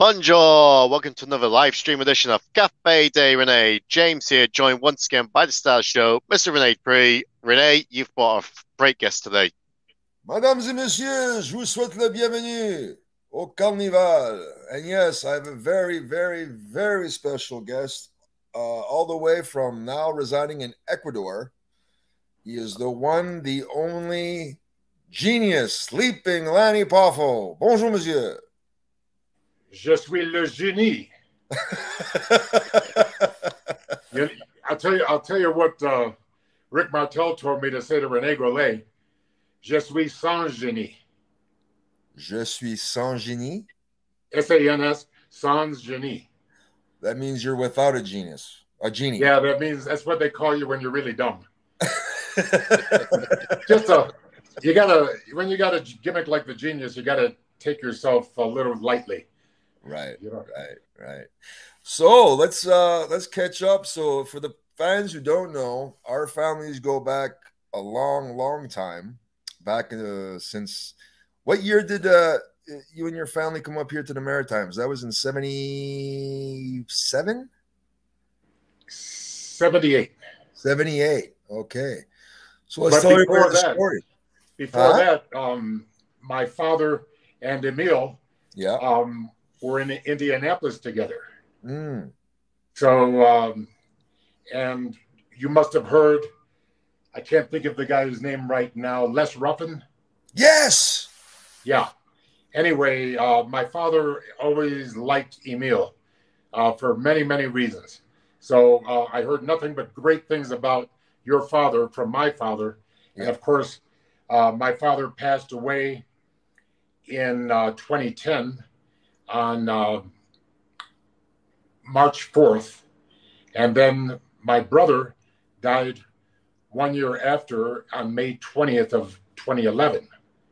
Bonjour! Welcome to another live stream edition of Cafe de Rene. James here, joined once again by the Star Show, Mr. Rene Pre. Rene, you've brought a great guest today. Mesdames et messieurs, je vous souhaite la bienvenue au Carnival. And yes, I have a very, very, very special guest, uh, all the way from now residing in Ecuador. He is the one, the only genius, Leaping Lanny Poffo. Bonjour, monsieur. Je suis le génie. You- I'll tell you. I'll tell you what uh, Rick Martel told me to say to Rene Goulet. Je suis sans génie. Je suis sans génie. S-A-N-S, sans génie. That means you're without a genius, a genie. Yeah, that means that's what they call you when you're really dumb. Just a, you gotta when you got a gimmick like the genius, you gotta take yourself a little lightly. Right. Right, right. So let's uh let's catch up. So for the fans who don't know, our families go back a long, long time. Back in the since what year did uh you and your family come up here to the Maritimes? That was in 77? 78. 78. Okay. So let's But tell before everybody the that- story. Before Huh? that, um, my father and Emil Yeah. um, were in Indianapolis together. Mm. So, um, and you must have heard, I can't think of the guy's name right now, Les Ruffin. Yes. Yeah. Anyway, uh, my father always liked Emil uh, for many, many reasons. So uh, I heard nothing but great things about your father from my father. And of course, uh, my father passed away in uh, 2010 on uh, March 4th. And then my brother died one year after on May 20th of 2011.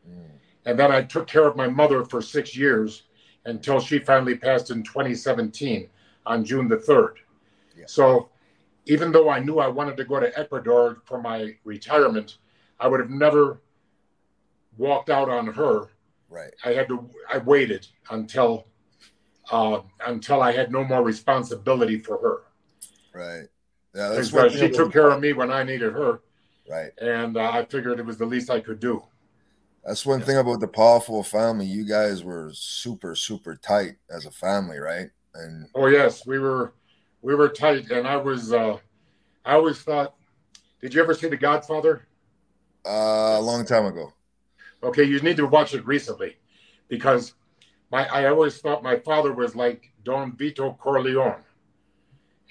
Mm. And then I took care of my mother for six years until she finally passed in 2017 on June the 3rd. Yeah. So even though I knew I wanted to go to Ecuador for my retirement, I would have never walked out on her. Right. I had to, I waited until, uh, until I had no more responsibility for her. Right. Yeah, that's Because one uh, thing she took care of me when I needed her. Right. And uh, I figured it was the least I could do. That's one thing about the powerful family. You guys were super, super tight as a family, right? And Oh yes, we were we were tight, and I was uh, I always thought. Did you ever see The Godfather? uh, a long time ago. Okay, you need to watch it recently, because my I always thought my father was like Don Vito Corleone,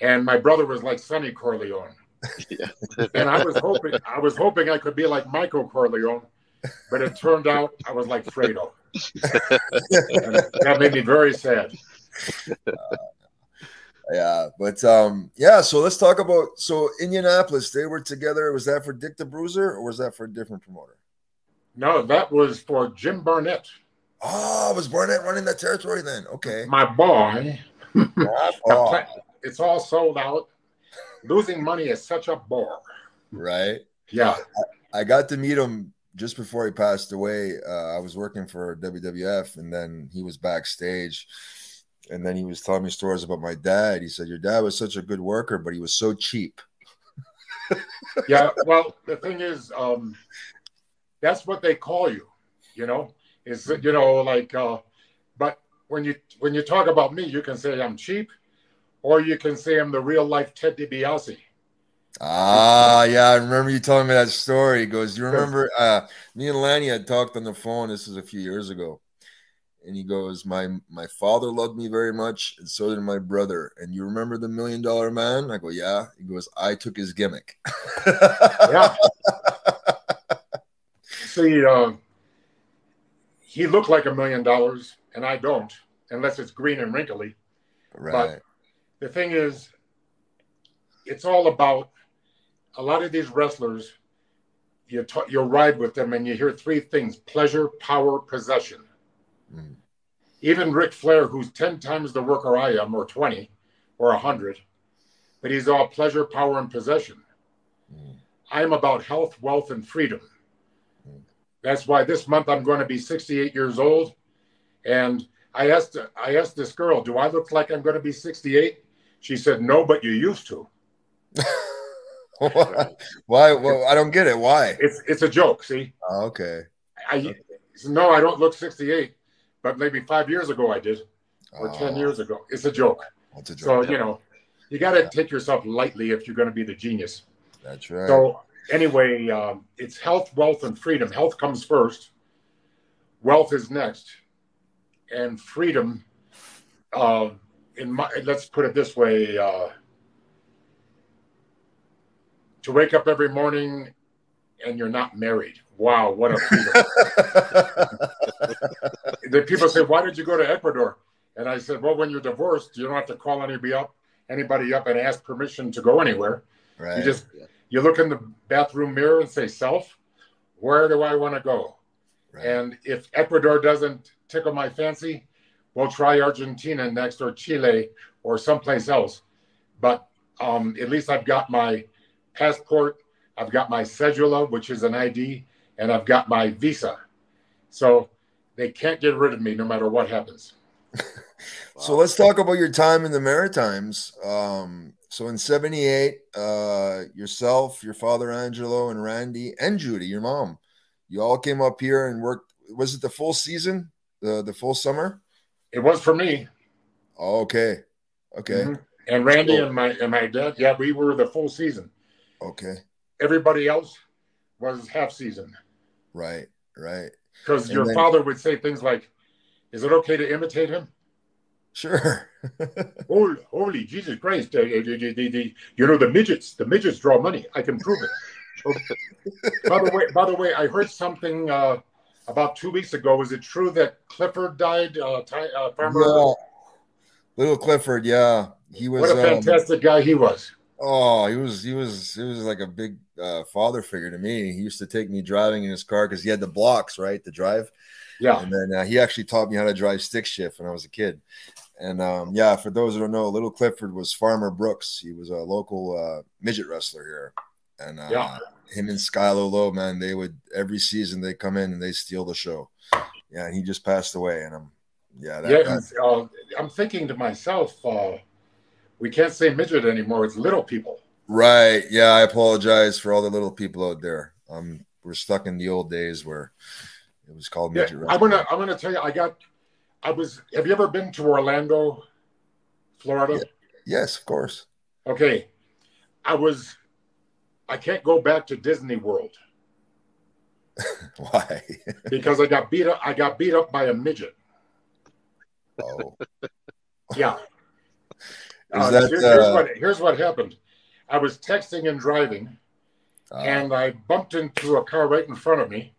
and my brother was like Sonny Corleone. Yeah. and I was hoping I was hoping I could be like Michael Corleone, but it turned out I was like Fredo. That made me very sad. Yeah, but um, yeah. So let's talk about so Indianapolis. They were together. Was that for Dick the Bruiser or was that for a different promoter? No, that was for Jim Barnett, Oh, I was Barnett running that territory then? Okay. my boy. It's all sold out. Losing money is such a bore. right. Yeah. I got to meet him just before he passed away. Uh, I was working for WWF, and then he was backstage, and then he was telling me stories about my dad. He said, "Your dad was such a good worker, but he was so cheap." Yeah. Well, the thing is, um, that's what they call you, you know, is you know, like, uh, but when you, when you talk about me, you can say I'm cheap or you can say I'm the real life Ted DiBiase. Ah, yeah, I remember you telling me that story. He goes, "You remember?" Uh, me and Lanny had talked on the phone. This was a few years ago, and he goes, "My my father loved me very much, and so did my brother. And you remember the Million Dollar Man?" I go, "Yeah." He goes, "I took his gimmick." Yeah. See, uh, he looked like a million dollars and I don't, unless it's green and wrinkly. right. But the thing is, it's all about a lot of these wrestlers. You ta- you ride with them and you hear three things: pleasure, power, possession. Mm. Even Ric Flair, who's ten times the worker I am, or twenty, or a hundred, but he's all pleasure, power, and possession. Mm. I'm about health, wealth, and freedom. That's why this month I'm going to be 68 years old, and I asked I asked this girl, "Do I look like I'm going to be 68?" She said, "No, but you used to." Why? Well, I don't get it. Why? It's it's a joke. See? Oh, okay. I okay. no, I don't look 68, but maybe five years ago I did, or oh. 10 years ago. It's a joke. It's a joke. So you know, you got to yeah. take yourself lightly if you're going to be the genius. That's right. So anyway, um, it's health, wealth, and freedom. Health comes first. Wealth is next, and freedom. Uh, in my, let's put it this way: uh, to wake up every morning and you're not married. Wow, what a freedom! the people say, "Why did you go to Ecuador?" And I said, "Well, when you're divorced, you don't have to call anybody up, anybody up, and ask permission to go anywhere. Right. You just you look in the bathroom mirror and say, "Self, where do I want to go?" Right. And if Ecuador doesn't tickle my fancy, we'll try Argentina next or Chile or someplace else. But um, at least I've got my passport, I've got my cedula, which is an ID, and I've got my visa. So they can't get rid of me no matter what happens. so let's talk about your time in the Maritimes. Um, so in 78, uh, yourself, your father Angelo, and Randy, and Judy, your mom, you all came up here and worked. Was it the full season, the, the full summer? It was for me. Oh, okay. Okay. Mm-hmm. And Randy and my and my dad, yeah, we were the full season. Okay. Everybody else was half season. Right, right. Because your then, father would say things like, "Is it okay to imitate him?" Sure. holy, holy Jesus Christ! The, the, the, you know the midgets. The midgets draw money. I can prove it. By the way, by the way, I heard something uh, about two weeks ago. Is it true that Clifford died? Uh, ty, uh, farmer. Yeah. Little Clifford, yeah, he was. What a um, fantastic um, guy he was. Oh, he was he was he was like a big uh, father figure to me. He used to take me driving in his car because he had the blocks right to drive. Yeah, and then uh, he actually taught me how to drive stick shift when I was a kid. And um, yeah, for those who don't know, Little Clifford was Farmer Brooks. He was a local uh, midget wrestler here, and uh, yeah. him and Skylo Low, man, they would every season they come in and they steal the show. Yeah, and he just passed away, and I'm yeah, that, yeah. Uh, I'm thinking to myself, uh, we can't say midget anymore. It's little people. Right. Yeah. I apologize for all the little people out there. Um, we're stuck in the old days where it was called yeah, midget. I'm gonna I'm gonna tell you. I got. I was. Have you ever been to Orlando, Florida? Yes, of course. Okay. I was. I can't go back to Disney World. Why? because I got beat up. I got beat up by a midget. Oh. Yeah. Uh, that, here's, uh, what, here's what happened. I was texting and driving, uh, and I bumped into a car right in front of me.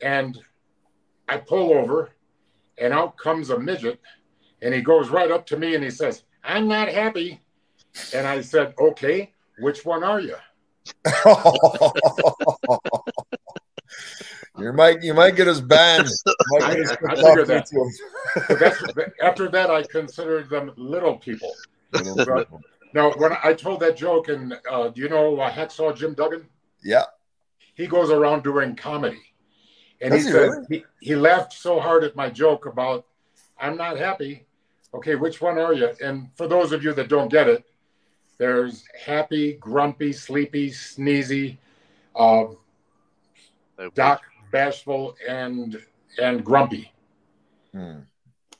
And I pull over, and out comes a midget, and he goes right up to me and he says, I'm not happy. And I said, Okay, which one are you? You might you might get us banned. I, I figured that. after that, I considered them little people. Little people. Now, when I told that joke, and uh, do you know uh, Hacksaw Jim Duggan? Yeah. He goes around doing comedy, and Does he, he said really? he, he laughed so hard at my joke about I'm not happy. Okay, which one are you? And for those of you that don't get it, there's happy, grumpy, sleepy, sneezy, uh, Doc bashful, and and grumpy. Hmm.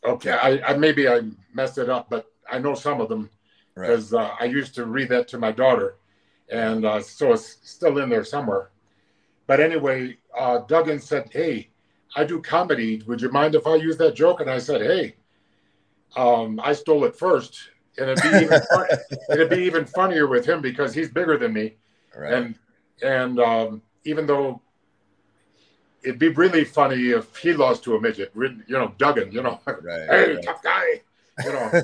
Okay, I, I, maybe I messed it up, but I know some of them because right. uh, I used to read that to my daughter, and uh, so it's still in there somewhere. But anyway, uh, Duggan said, "Hey, I do comedy. Would you mind if I use that joke?" And I said, "Hey, um, I stole it first, and it'd be even fun- it'd be even funnier with him because he's bigger than me, right. and and um, even though it'd be really funny if he lost to a midget, you know, Duggan, you know, right, hey, right. tough guy, you know.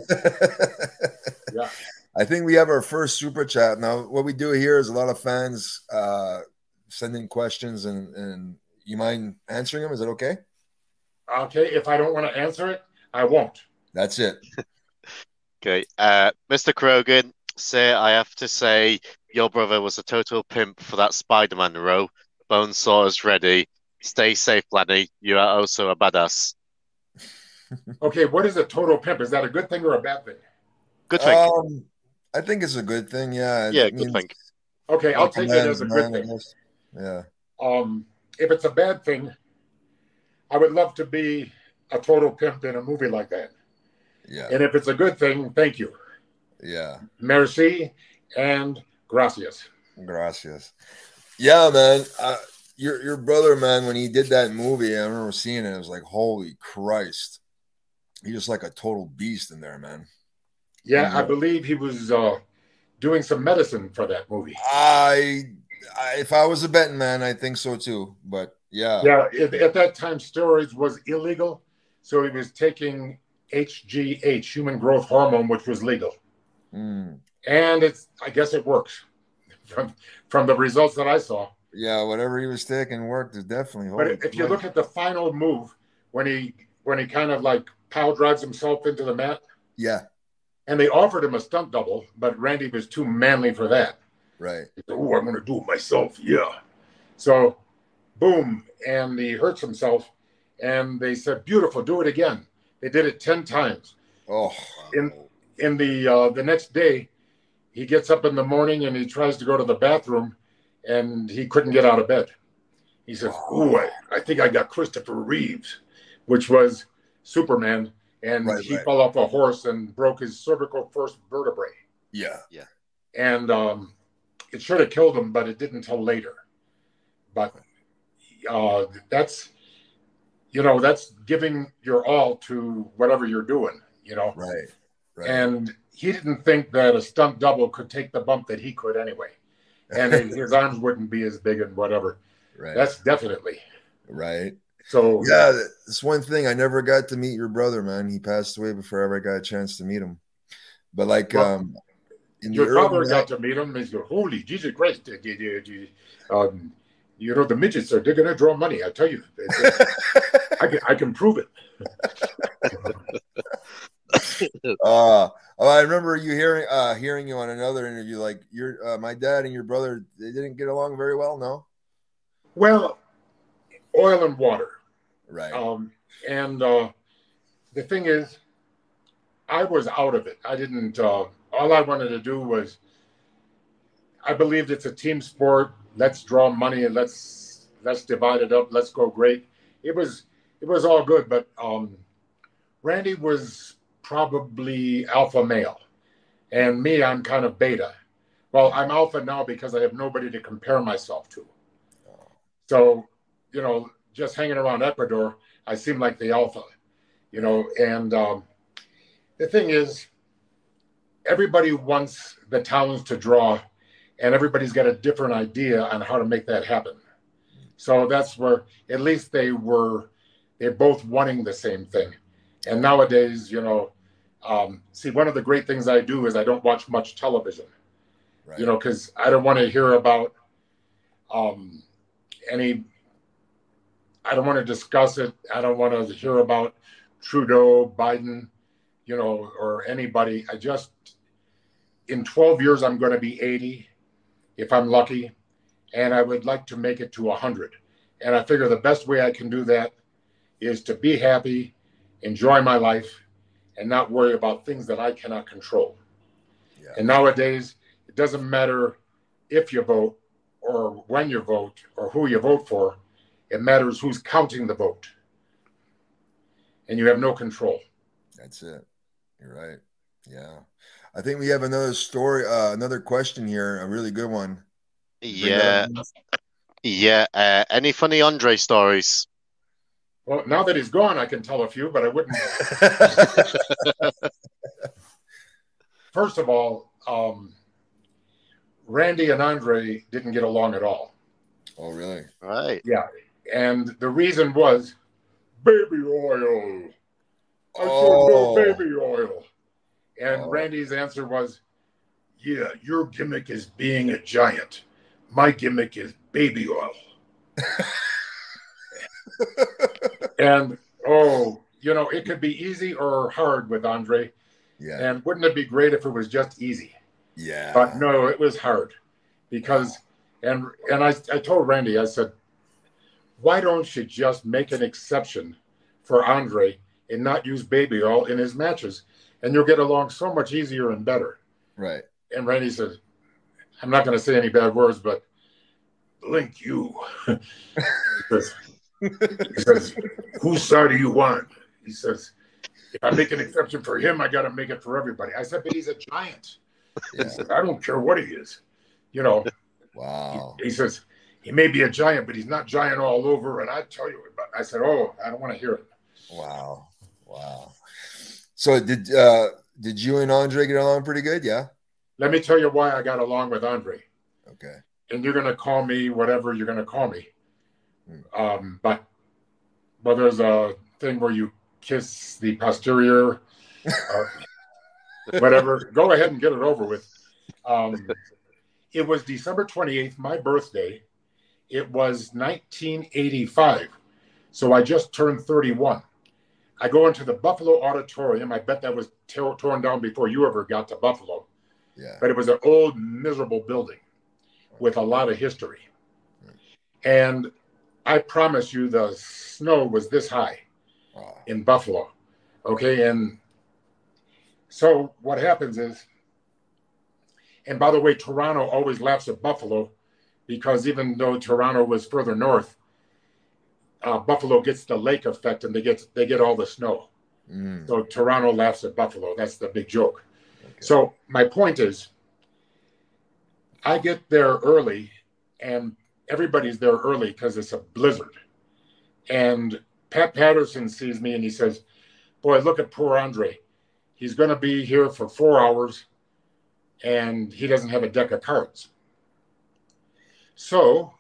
yeah. I think we have our first super chat. Now, what we do here is a lot of fans uh, sending questions, and, and you mind answering them? Is it okay? Okay. If I don't want to answer it, I won't. That's it. okay. Uh, Mr. Krogan, say I have to say your brother was a total pimp for that Spider Man row. Bonesaw is ready. Stay safe, Lanny. You are also a badass. okay, what is a total pimp? Is that a good thing or a bad thing? Good thing. Um, I think it's a good thing. Yeah. yeah, good means- thing. Okay, I'll take it as a man, good I thing. Yeah. Um, if it's a bad thing, I would love to be a total pimp in a movie like that. Yeah. And if it's a good thing, thank you. Yeah. Merci and gracias. Gracias. Yeah, man. Uh, your your brother, man, when he did that movie, I remember seeing it. It was like, holy Christ, he's just like a total beast in there, man. Yeah, I Mhm. believe he was uh, doing some medicine for that movie. I, I if I was a betting man, I think so too. But yeah, Yeah, at, at that time, steroids was illegal, so he was taking HGH, human growth hormone, which was legal, Mm. and it's I guess it works from from the results that I saw. yeah, whatever he was taking worked. Is definitely. But if you look at the final move when he when he kind of like power drives himself into the mat, yeah, and they offered him a stunt double, but Randy was too manly for that. Right, He "Oh, I'm going to do it myself." Yeah. So, boom, and he hurts himself, and they said, "Beautiful, do it again." They did it ten times. oh, In- In the uh, the next day, he gets up in the morning and he tries to go to the bathroom, and he couldn't get out of bed. He said, "Oh, I, I think I got Christopher Reeves," which was Superman, and Right, he right. fell off a horse and broke his cervical first vertebrae Yeah. yeah, and um, it should have killed him, but it didn't until later. But uh, that's, you know, that's giving your all to whatever you're doing, you know. right, right. And he didn't think that a stunt double could take the bump that he could anyway, and his, arms wouldn't be as big and whatever. right, That's definitely right. so. Yeah, it's one thing. I never got to meet your brother, man. He passed away before I ever got a chance to meet him. But like, Well, um, in Your early father got to meet him. He's go, holy Jesus Christ! You, you- you- um, you know the midgets are they're gonna draw money. I tell you, I can I can prove it. uh, oh, I remember you hearing uh hearing you on another interview. Like your uh, my dad and your brother, they didn't get along very well. No, Well, oil and water. right, Um, and uh, the thing is, I was out of it. I didn't. Uh, all I wanted to do was, I believed it's a team sport. Let's draw money and let's let's divide it up. Let's go great. It was it was all good, but um, Randy was probably alpha male, and me, I'm kind of beta. Well, I'm alpha now because I have nobody to compare myself to. So, you know, just hanging around Ecuador, I seem like the alpha, you know. And um, the thing is, everybody wants the talents to draw, and everybody's got a different idea on how to make that happen. So that's where at least they were, they're both wanting the same thing. And nowadays, you know, um, see, one of the great things I do is I don't watch much television right. you know, because I don't want to hear about um, any. I don't want to discuss it. I don't want to hear about Trudeau, Biden, you know, or anybody. I just, in 12 years, I'm going to be 80 if I'm lucky, and I would like to make it to 100. And I figure the best way I can do that is to be happy, enjoy my life, and not worry about things that I cannot control. Yeah. And nowadays, it doesn't matter if you vote or when you vote or who you vote for. It matters who's counting the vote. And you have no control. That's it. You're right. Yeah, I think we have another story, uh, another question here, a really good one. Bring Yeah, yeah. Uh, any funny Andre stories? Well, now that he's gone, I can tell a few, but I wouldn't. First of all, um, Randy and Andre didn't get along at all. oh, really? Right. Yeah. And the reason was baby oil. I Oh. said no baby oil. And Oh. Randy's answer was, Yeah, your gimmick is being a giant. My gimmick is baby oil. and oh, you know, it could be easy or hard with Andre. Yeah, And wouldn't it be great if it was just easy? yeah. But no, it was hard because, and and I, I told Randy, I said, why don't you just make an exception for Andre and not use baby oil in his matches, and you'll get along so much easier and better. Right. And Randy says, I'm not going to say any bad words, but link you. he, says, he says, whose side do you want? He says, if I make an exception for him, I got to make it for everybody. I said, but he's a giant. Yeah. He says, I don't care what he is. You know. Wow. He, he, says, he may be a giant, but he's not giant all over. And I tell you, I said, oh, I don't want to hear it. Wow. Wow. So did uh did you and Andre get along pretty good? Yeah. Let me tell you why I got along with Andre. Okay. And you're gonna call me whatever you're gonna call me. Hmm. Um, but but there's a thing where you kiss the posterior, uh, whatever. Go ahead and get it over with. Um, it was December 28th, my birthday. It was 1985. So I just turned 31. I go into the Buffalo Auditorium. I bet that was t- torn down before you ever got to Buffalo. Yeah. But it was an old, miserable building with a lot of history. And I promise you, the snow was this high wow. in Buffalo. Okay. And so what happens is, and by the way, Toronto always laughs at Buffalo because even though Toronto was further north, uh, Buffalo gets the lake effect and they get they get all the snow. Mm. So Toronto laughs at Buffalo. That's the big joke. Okay. So my point is, I get there early, and everybody's there early because it's a blizzard. And Pat Patterson sees me and he says, "Boy, look at poor Andre. He's going to be here for four hours, and he doesn't have a deck of cards." So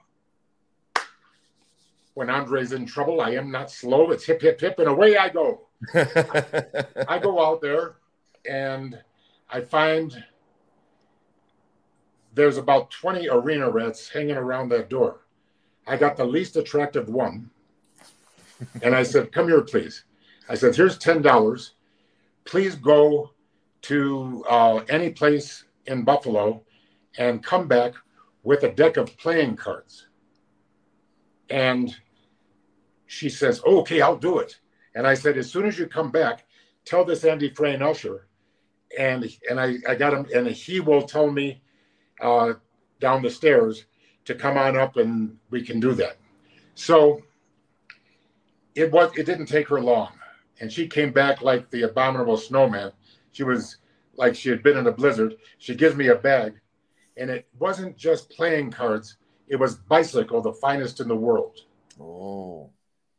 when Andre's in trouble, I am not slow. It's hip, hip, hip, and away I go. I go out there and I find there's about 20 arena rats hanging around that door. I got the least attractive one. And I said, Come here, please. I said, Here's $10. Please go to uh, any place in Buffalo and come back with a deck of playing cards. And she says, oh, okay, I'll do it. And I said, as soon as you come back, tell this Andy Frayne Usher. And and I, I got him, and he will tell me uh, down the stairs to come on up and we can do that. So it was it didn't take her long. And she came back like the abominable snowman. She was like she had been in a blizzard. She gives me a bag. And it wasn't just playing cards, it was bicycle, the finest in the world. Oh.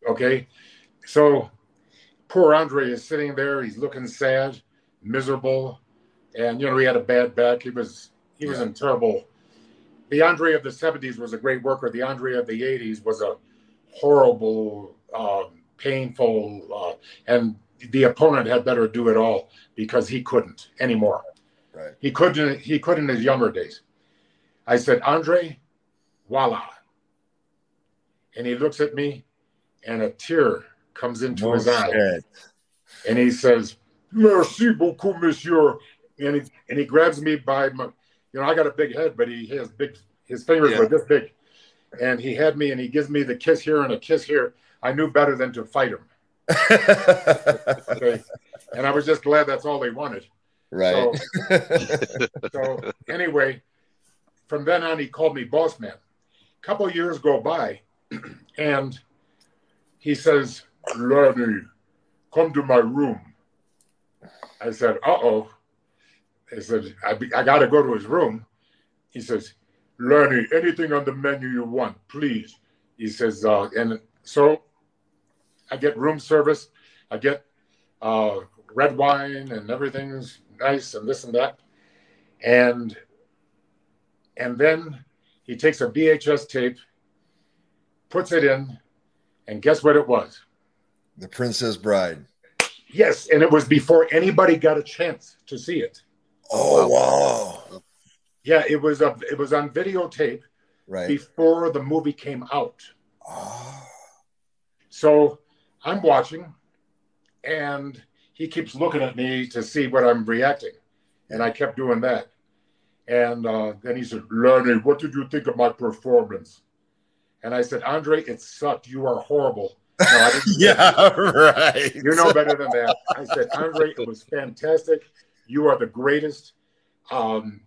Okay. So poor Andre is sitting there. He's looking sad, miserable. And, you know, he had a bad back. He was, he was in terrible. The Andre of the 70s was a great worker. The Andre of the 80s was a horrible, uh, painful, uh, and the opponent had better do it all because he couldn't anymore. Right. He couldn't. He could in his younger days. I said, Andre, voila. And he looks at me and a tear comes into his eye. And he says, Merci beaucoup, monsieur. And he, and he grabs me by my, you know, I got a big head, but he has big, his fingers yeah. were this big. And he had me and he gives me the kiss here and a kiss here. I knew better than to fight him. okay. And I was just glad that's all they wanted. Right. So, so anyway, from then on, he called me boss man. A couple years go by, and he says, Lenny, come to my room. I said, uh oh. I said, I, I got to go to his room. He says, Lenny, anything on the menu you want, please. He says, uh, and so I get room service. I get uh, red wine and everything's nice and this and that. And and then he takes a VHS tape, puts it in, and guess what it was? The Princess Bride. Yes, and it was before anybody got a chance to see it. Oh wow! Yeah, it was a it was on videotape right before the movie came out. Oh. So I'm watching, and he keeps looking at me to see what I'm reacting, and I kept doing that. And uh, then he said, "Lenny, what did you think of my performance?" And I said, Andre, it sucked. You are horrible. No, I didn't. yeah, right. You know better than that. I said, Andre, it was fantastic. You are the greatest. Um,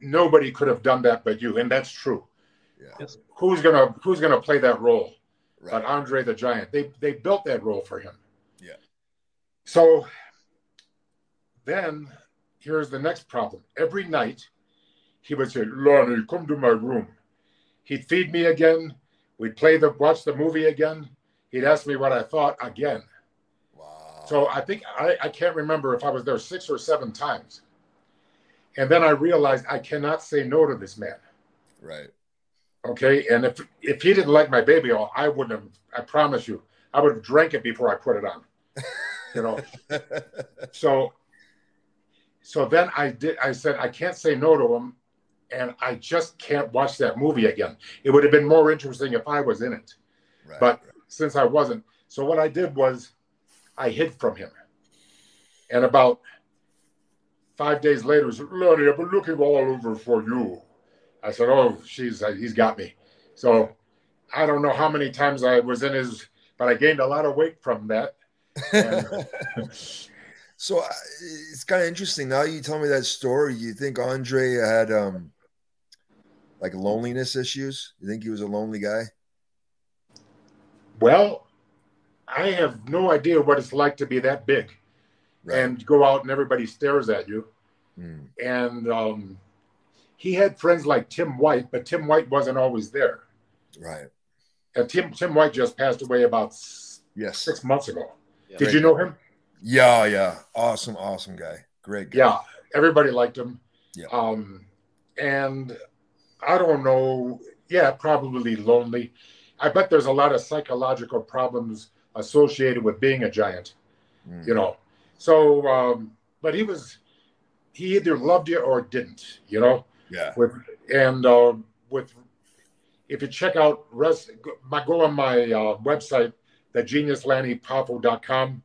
nobody could have done that but you, and that's true. Yeah. Who's gonna Who's gonna play that role? Right. But Andre the Giant. They they built that role for him. Yeah. So then here's the next problem. Every night he would say, Lonnie, come to my room. He'd feed me again. We'd play the watch the movie again. He'd ask me what I thought again. Wow. So I think I, I can't remember if I was there six or seven times. And then I realized I cannot say no to this man. right. Okay. And if if he didn't like my baby oil, I wouldn't have, I promise you, I would have drank it before I put it on. You know. so so then I did I said I can't say no to him and I just can't watch that movie again. It would have been more interesting if I was in it. right. But since I wasn't, so what I did was I hid from him. And about five days later, he said, Lonnie, I've been looking all over for you. I said, Oh, she's he's got me. So I don't know how many times I was in his, but I gained a lot of weight from that. And, so uh, it's kind of interesting. Now you tell me that story. You think Andre had um like loneliness issues? You think he was a lonely guy? well, I have no idea what it's like to be that big Right. and go out and everybody stares at you. Mm, And um, he had friends like Tim White, but Tim White wasn't always there. right. And Tim Tim White just passed away about Yes. six months ago. Yeah. Did you know him? Yeah. Yeah. Awesome. Awesome guy. Great guy. Yeah, everybody liked him. Yeah. Um, and I don't know. Yeah, probably lonely. I bet there's a lot of psychological problems associated with being a giant. Mm, You know. So, um, but he was. He either loved you or didn't. You know. yeah. with and uh, with if you check out res my go on my uh, website the geniuslannypoffo.com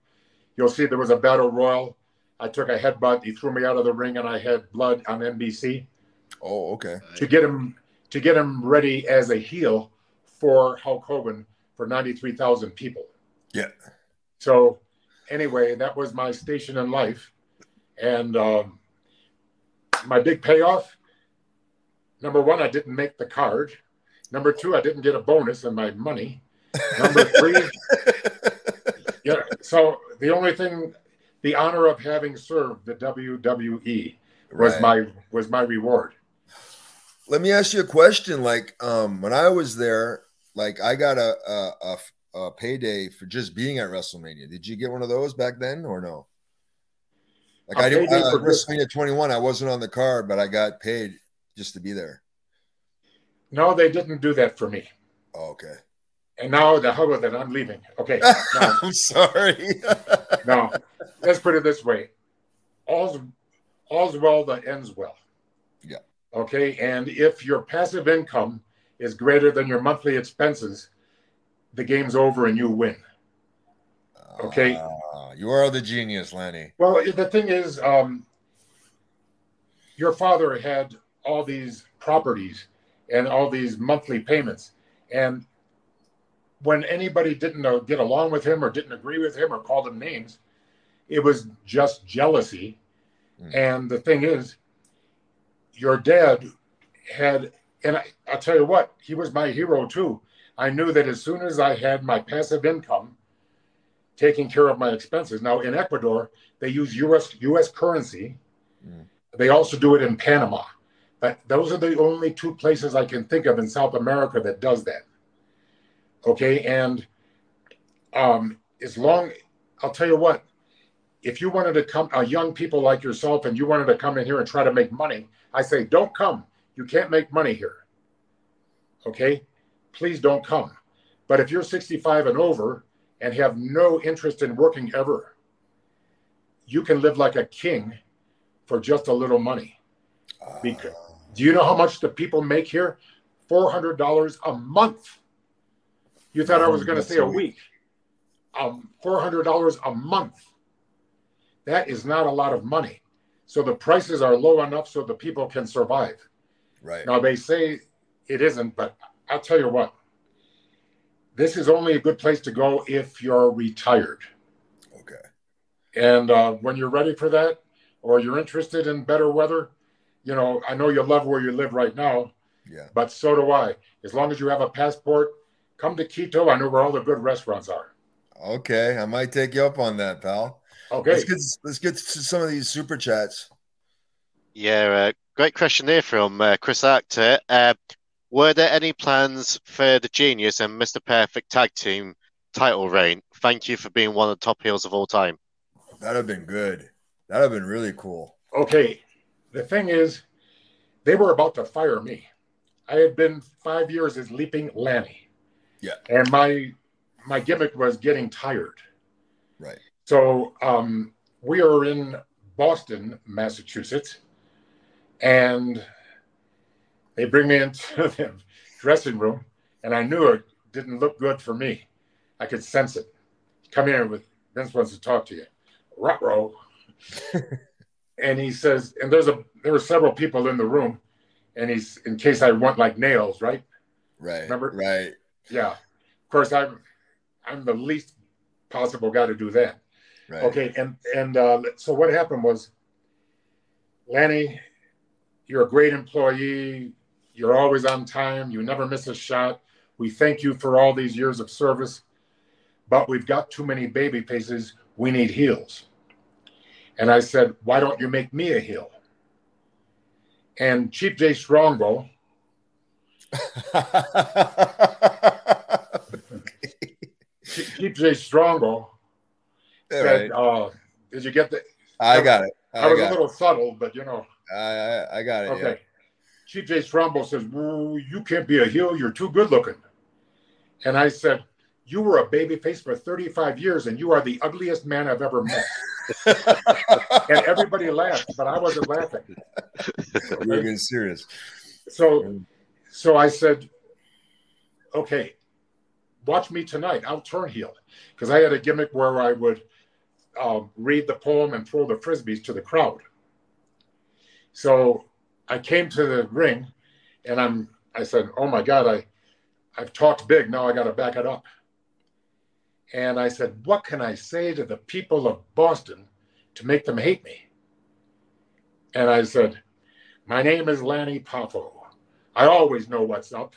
you'll see there was a battle royal i took a headbutt he threw me out of the ring and i had blood on nbc Oh, okay. to get him to get him ready as a heel for hulk hogan for 93000 people Yeah. so anyway that was my station in life and um, my big payoff number one i didn't make the card number two i didn't get a bonus in my money number three yeah so the only thing the honor of having served the wwe was Right. my was my reward Let me ask you a question. Like, um, when I was there, like I got a a, a, a payday for just being at WrestleMania. Did you get one of those back then or no? Like I didn't payday uh, for WrestleMania 21. I wasn't on the card, but I got paid just to be there. no they didn't do that for me Oh, okay. and now the with it i'm leaving okay now, I'm sorry. no, let's put it this way all's all's well that ends well. Okay and if your passive income is greater than your monthly expenses the game's over and you win Okay. Ah, you are the genius, Lenny. well the thing is um your father had all these properties and all these monthly payments and when anybody didn't uh, get along with him or didn't agree with him or called him names it was just jealousy Mm. and the thing is your dad had and I, i'll tell you what he was my hero too. I knew that as soon as i had my passive income taking care of my expenses. Now in ecuador they use us us currency. Mm. they also do it in panama. But those are the only two places i can think of in south america that does that. Okay and um as long i'll tell you what if you wanted to come, uh, young people like yourself, and you wanted to come in here and try to make money, I say, don't come. You can't make money here. Okay? Please don't come. But if you're 65 and over and have no interest in working ever, you can live like a king for just a little money. Because- Do you know how much the people make here? $400 a month. You thought I was going to say a week. Um, $400 a month. That is not a lot of money. So the prices are low enough so the people can survive. right. Now they say it isn't, but I'll tell you what. this is only a good place to go if you're retired. Okay. And uh, when you're ready for that, or you're interested in better weather, you know, I know you love where you live right now, Yeah. but so do I. As long as you have a passport, come to Quito. I know where all the good restaurants are. Okay. I might take you up on that, pal. Okay. Let's get let's get to some of these super chats. Yeah, uh, great question there from uh, Chris Actor. Uh, were there any plans for the Genius and Mr. Perfect tag team title reign? Thank you for being one of the top heels of all time. That'd have been good. That'd have been really cool. Okay. The thing is, they were about to fire me. I had been five years as Leaping Lanny. Yeah. And my my gimmick was getting tired. Right. So um, we are in Boston, Massachusetts, and they bring me into the dressing room, and I knew it didn't look good for me. I could sense it. Come here with Vince wants to talk to you. Ruh-roh. and he says, and there's a there were several people in the room, and he's in case I want like nails, right? Right. Remember? Right. Yeah. Of course, I'm I'm the least possible guy to do that. Right. Okay, and and uh, so what happened was, Lanny, you're a great employee. You're always on time. You never miss a shot. We thank you for all these years of service, but we've got too many baby faces. We need heels. And I said, why don't you make me a heel? And Chief Jay Strongbow, Cheap Jay Strongbow All said, uh, did you get the? I got it. I I was a it. little subtle, but you know. I, I, I got it. Okay. Chief Jay Strongbow says, You can't be a heel. You're too good looking. And I said, You were a baby face for 35 years and you are the ugliest man I've ever met. And everybody laughed, but I wasn't laughing. You're being serious. So, so I said, Okay, watch me tonight. I'll turn heel. Because I had a gimmick where I would um, read the poem and throw the frisbees to the crowd. So I came to the ring and I'm I said, Oh my God, I I've talked big, now I gotta back it up. And I said, What can I say to the people of Boston to make them hate me? And I said, My name is Lanny Poffo. I always know what's up.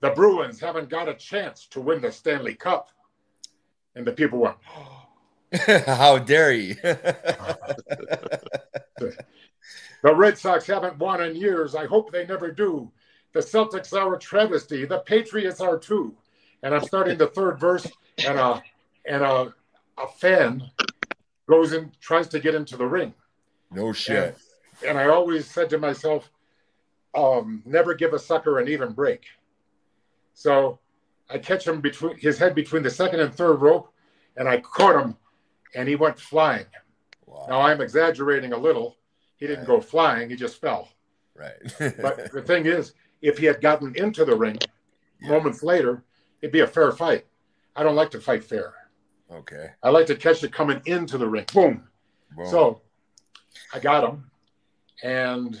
The Bruins haven't got a chance to win the Stanley Cup. And the people went, How dare you? The Red Sox haven't won in years. I hope they never do. The Celtics are a travesty. The Patriots are too. And I'm starting the third verse, and a and a, a fan goes in, tries to get into the ring. no shit. And I always said to myself, um, never give a sucker an even break. So I catch him between his head between the second and third rope, and I caught him, and he went flying. Wow. Now I'm exaggerating a little. He didn't go flying; he just fell. Right. But the thing is, if he had gotten into the ring Yeah. moments later, it'd be a fair fight. I don't like to fight fair. okay. I like to catch it coming into the ring. Boom. Boom. So I got him. And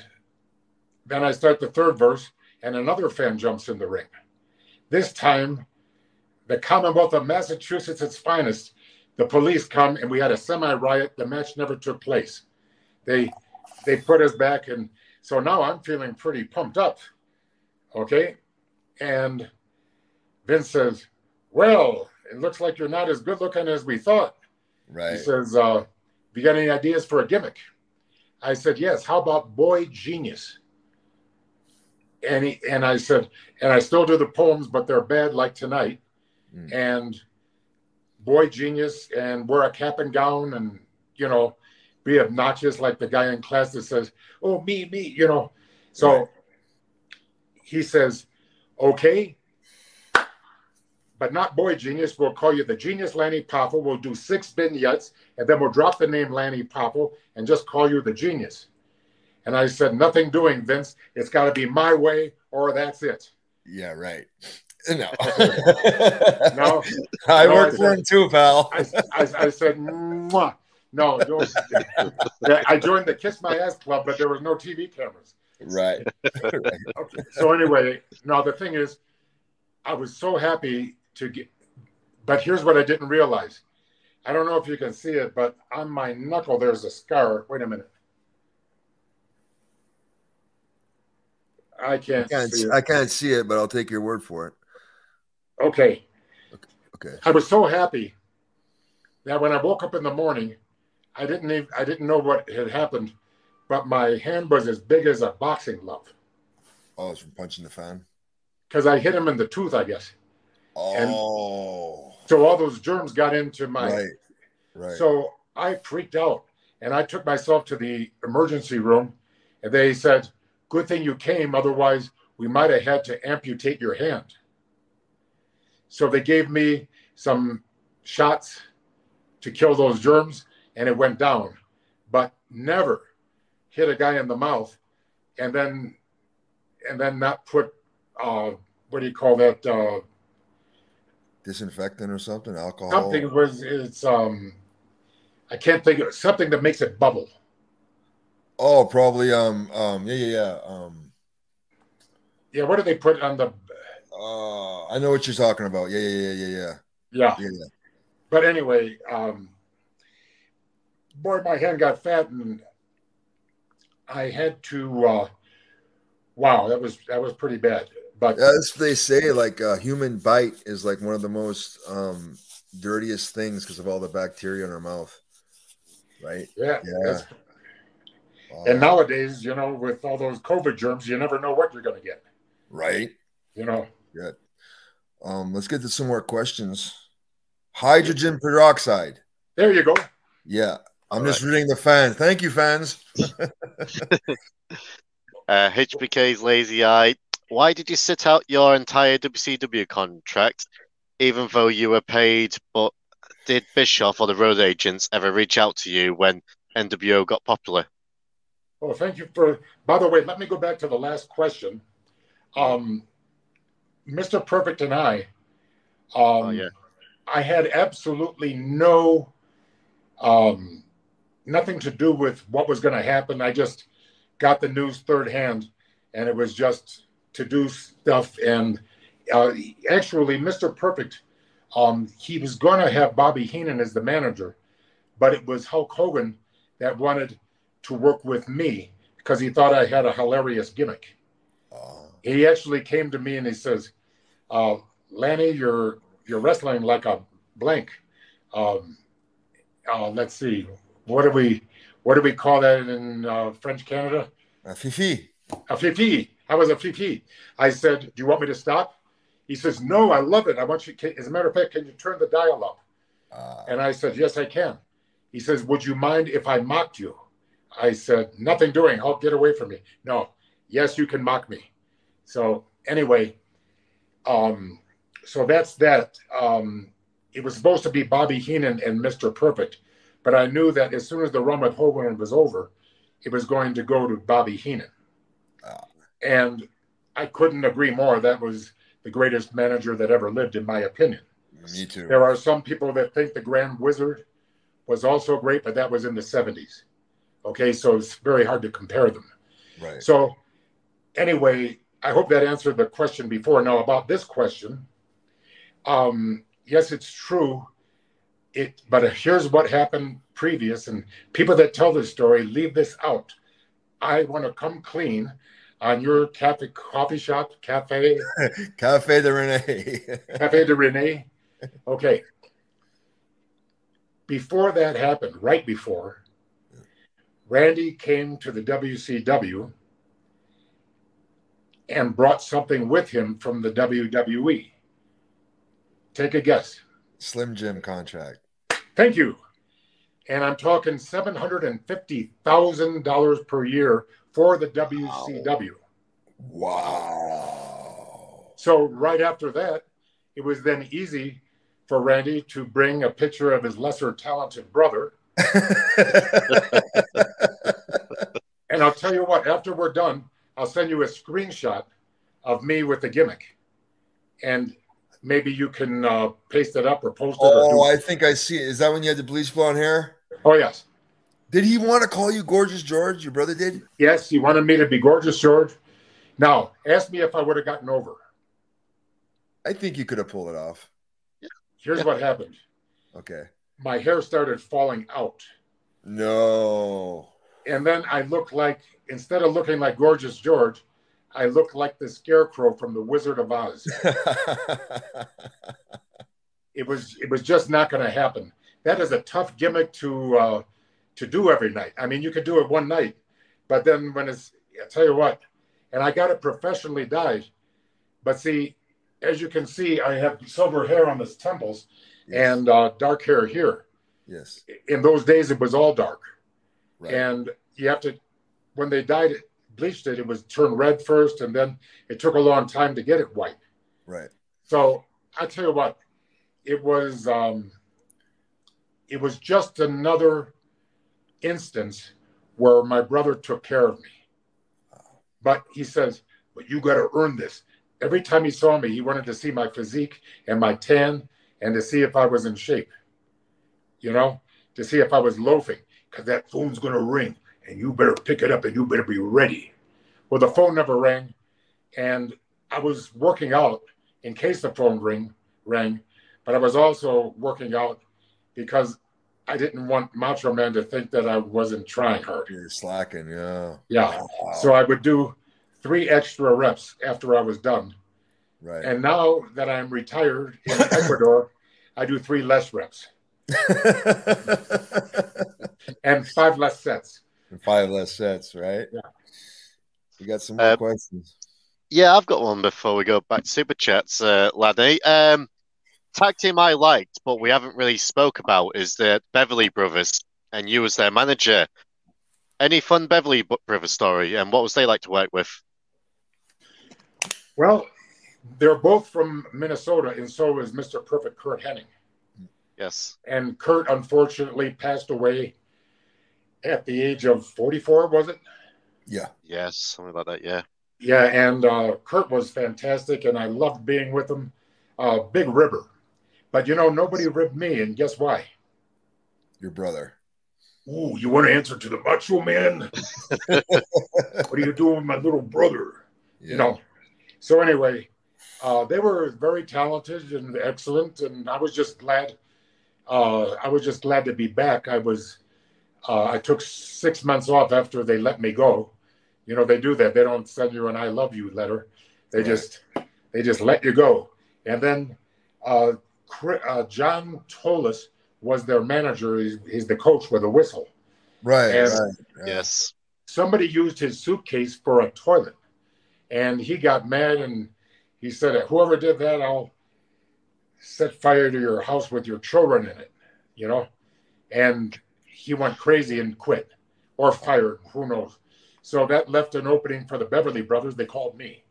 then I start the third verse, and another fan jumps in the ring. This time, the Commonwealth of Massachusetts, its finest, the police come, and we had a semi riot. The match never took place. They they put us back, and so now I'm feeling pretty pumped up. Okay. And Vince says, Well, it looks like you're not as good looking as we thought. Right. He says, uh, "You got any ideas for a gimmick?" I said, "Yes. How about Boy Genius?" And he and I said, and I still do the poems, but they're bad, like tonight. Mm. And Boy Genius, and wear a cap and gown, and you know, be obnoxious like the guy in class that says, "Oh, me, me," you know. So Right. he says, "Okay." But not boy genius. We'll call you the genius Lanny Poffo. We'll do six vignettes, and then we'll drop the name Lanny Poffo and just call you the genius. And I said, nothing doing, Vince. It's got to be my way, or that's it. Yeah, right. No. No, I No, work I for him too, pal. I, I, I said, Mwah. no. Don't. I joined the Kiss My Ass Club, but there was no TV cameras. right. right. Okay. So anyway, now the thing is, I was so happy to get. But here's what I didn't realize. I don't know if you can see it, but on my knuckle there's a scar. Wait a minute. I can't, I can't see it. I can't see it, but I'll take your word for it. Okay. Okay. I was so happy that when I woke up in the morning, I didn't even, I didn't know what had happened, but my hand was as big as a boxing glove Oh, it's from punching the fan. because I hit him in the tooth, I guess. Oh, So all those germs got into my. right, right. So I freaked out and I took myself to the emergency room, and they said, "Good thing you came, otherwise we might have had to amputate your hand." So they gave me some shots to kill those germs, and it went down, but never hit a guy in the mouth, and then and then not put uh, what do you call that? Uh, Disinfectant or something, alcohol. something was it's um, I can't think of something that makes it bubble. Oh, probably. Um. Um. Yeah. Yeah. Yeah. Um. Yeah, what do they put on the? Uh. I know what you're talking about. Yeah. Yeah. Yeah. Yeah. Yeah. Yeah, Yeah. yeah. but anyway, um, boy, my hand got fat, and I had to. Uh, wow, that was that was pretty bad. But As they say, like a human bite is like one of the most um dirtiest things because of all the bacteria in our mouth. Right. yeah, Yeah. Wow. and nowadays, you know, with all those COVID germs, you never know what you're going to get. right. You know, Um. Let's get to some more questions. Hydrogen peroxide. there you go. Yeah. I'm All just reading the fans. Thank you, fans. Uh, HBK's lazy eye. Why did you sit out your entire WCW contract, even though you were paid? But did Bischoff or the road agents ever reach out to you when NWO got popular? Well, thank you for. By the way, let me go back to the last question. Um, Mr. Perfect and I, um, Oh yeah, I had absolutely no, um, nothing to do with what was going to happen. I just got the news third hand, and it was just to do stuff. And uh, actually, Mr. Perfect, um, he was going to have Bobby Heenan as the manager, but it was Hulk Hogan that wanted to work with me because he thought I had a hilarious gimmick he actually came to me and he says, uh, "Lanny, you're you're wrestling like a blank. Um, uh, let's see, what do we what do we call that in uh, French Canada? uh, Fifi. A fifi. I was a fifi. I said, "Do you want me to stop?" He says, "No, I love it. I want you. As a matter of fact, can you turn the dial up?" Uh, And I said, Yes, I can. He says, Would you mind if I mocked you? I said, Nothing doing. I'll get away from me. No, yes, you can mock me. So, anyway, um, so that's that. Um, it was supposed to be Bobby Heenan and Mr. Perfect, but I knew that as soon as the run with Hogan was over, it was going to go to Bobby Heenan. Ah. And I couldn't agree more. That was the greatest manager that ever lived, in my opinion. me too. There are some people that think the Grand Wizard was also great, but that was in the 70s. Okay, so it's very hard to compare them. Right. So, anyway, I hope that answered the question before. Now, about this question, um, yes, it's true. It, but here's what happened previous, and people that tell this story leave this out. I want to come clean on your cafe, coffee shop, cafe, Cafe de Rene. Cafe de Rene. Okay. Before that happened, right before, Randy came to the WCW and brought something with him from the WWE. Take a guess. Slim Jim contract. Thank you. And I'm talking $750,000 per year for the WCW. Wow. So right after that, it was then easy for Randy to bring a picture of his lesser talented brother. And I'll tell you what, after we're done, I'll send you a screenshot of me with the gimmick. And maybe you can uh, paste it up or post it. oh, I think I see it. Is that when you had the bleach blonde hair? oh, yes. Did he want to call you Gorgeous George? Your brother did? Yes, he wanted me to be gorgeous, George. Now, ask me if I would have gotten over. I think you could have pulled it off. here's what happened. Okay. My hair started falling out. No. And then I looked like, instead of looking like Gorgeous George, I looked like the scarecrow from the Wizard of Oz. it was it was just not going to happen. That is a tough gimmick to uh, to do every night. I mean, you could do it one night, but then when it's I tell you what, and I got it professionally dyed. But see, as you can see, I have silver hair on the temples yes. and uh, dark hair here. Yes. In those days, it was all dark, right. and you have to when they dyed it, bleached it, it was turned red first, and then it took a long time to get it white. Right. So I tell you what, it was um, it was just another instance where my brother took care of me. But he says, "But you got to earn this." Every time he saw me, he wanted to see my physique and my tan, and to see if I was in shape. You know, to see if I was loafing, because that phone's gonna ring, and you better pick it up, and you better be ready. Well, the phone never rang, and I was working out in case the phone ring rang but I was also working out because I didn't want Macho Man to think that I wasn't trying hard. You're slacking, yeah. Yeah. Wow. So I would do three extra reps after I was done. Right. And now that I'm retired in Ecuador, I do three less reps. and five less sets. And five less sets, right? Yeah. We got some more uh, questions. Yeah, I've got one before we go back to super chats, uh, laddie. Um, tag team I liked, but we haven't really spoke about is the Beverly Brothers, and you as their manager. Any fun Beverly Brothers story, and what was they like to work with? Well, they're both from Minnesota, and so is Mr. Perfect Curt Hennig. Yes. And Kurt unfortunately passed away at the age of 44, was it? Yeah. Yes, something like that, yeah. Yeah, and uh, Curt was fantastic, and I loved being with him. Uh, Big Ribber. But you know, nobody ripped me, and guess why? Your brother. Ooh, you want to answer to the macho man? what are you doing with my little brother? Yeah. You know. So anyway, uh, they were very talented and excellent, and I was just glad. Uh, I was just glad to be back. I was. Uh, I took six months off after they let me go. You know they do that. They don't send you an "I love you" letter. They right. just they just let you go. And then uh, uh, John Tolos was their manager. He's, he's, the coach with a whistle. Right. And right, Yes. Somebody used his suitcase for a toilet, and he got mad and he said, "Whoever did that, I'll set fire to your house with your children in it." You know, and he went crazy and quit, or fired. Who knows? So that left an opening for the Beverly Brothers. They called me.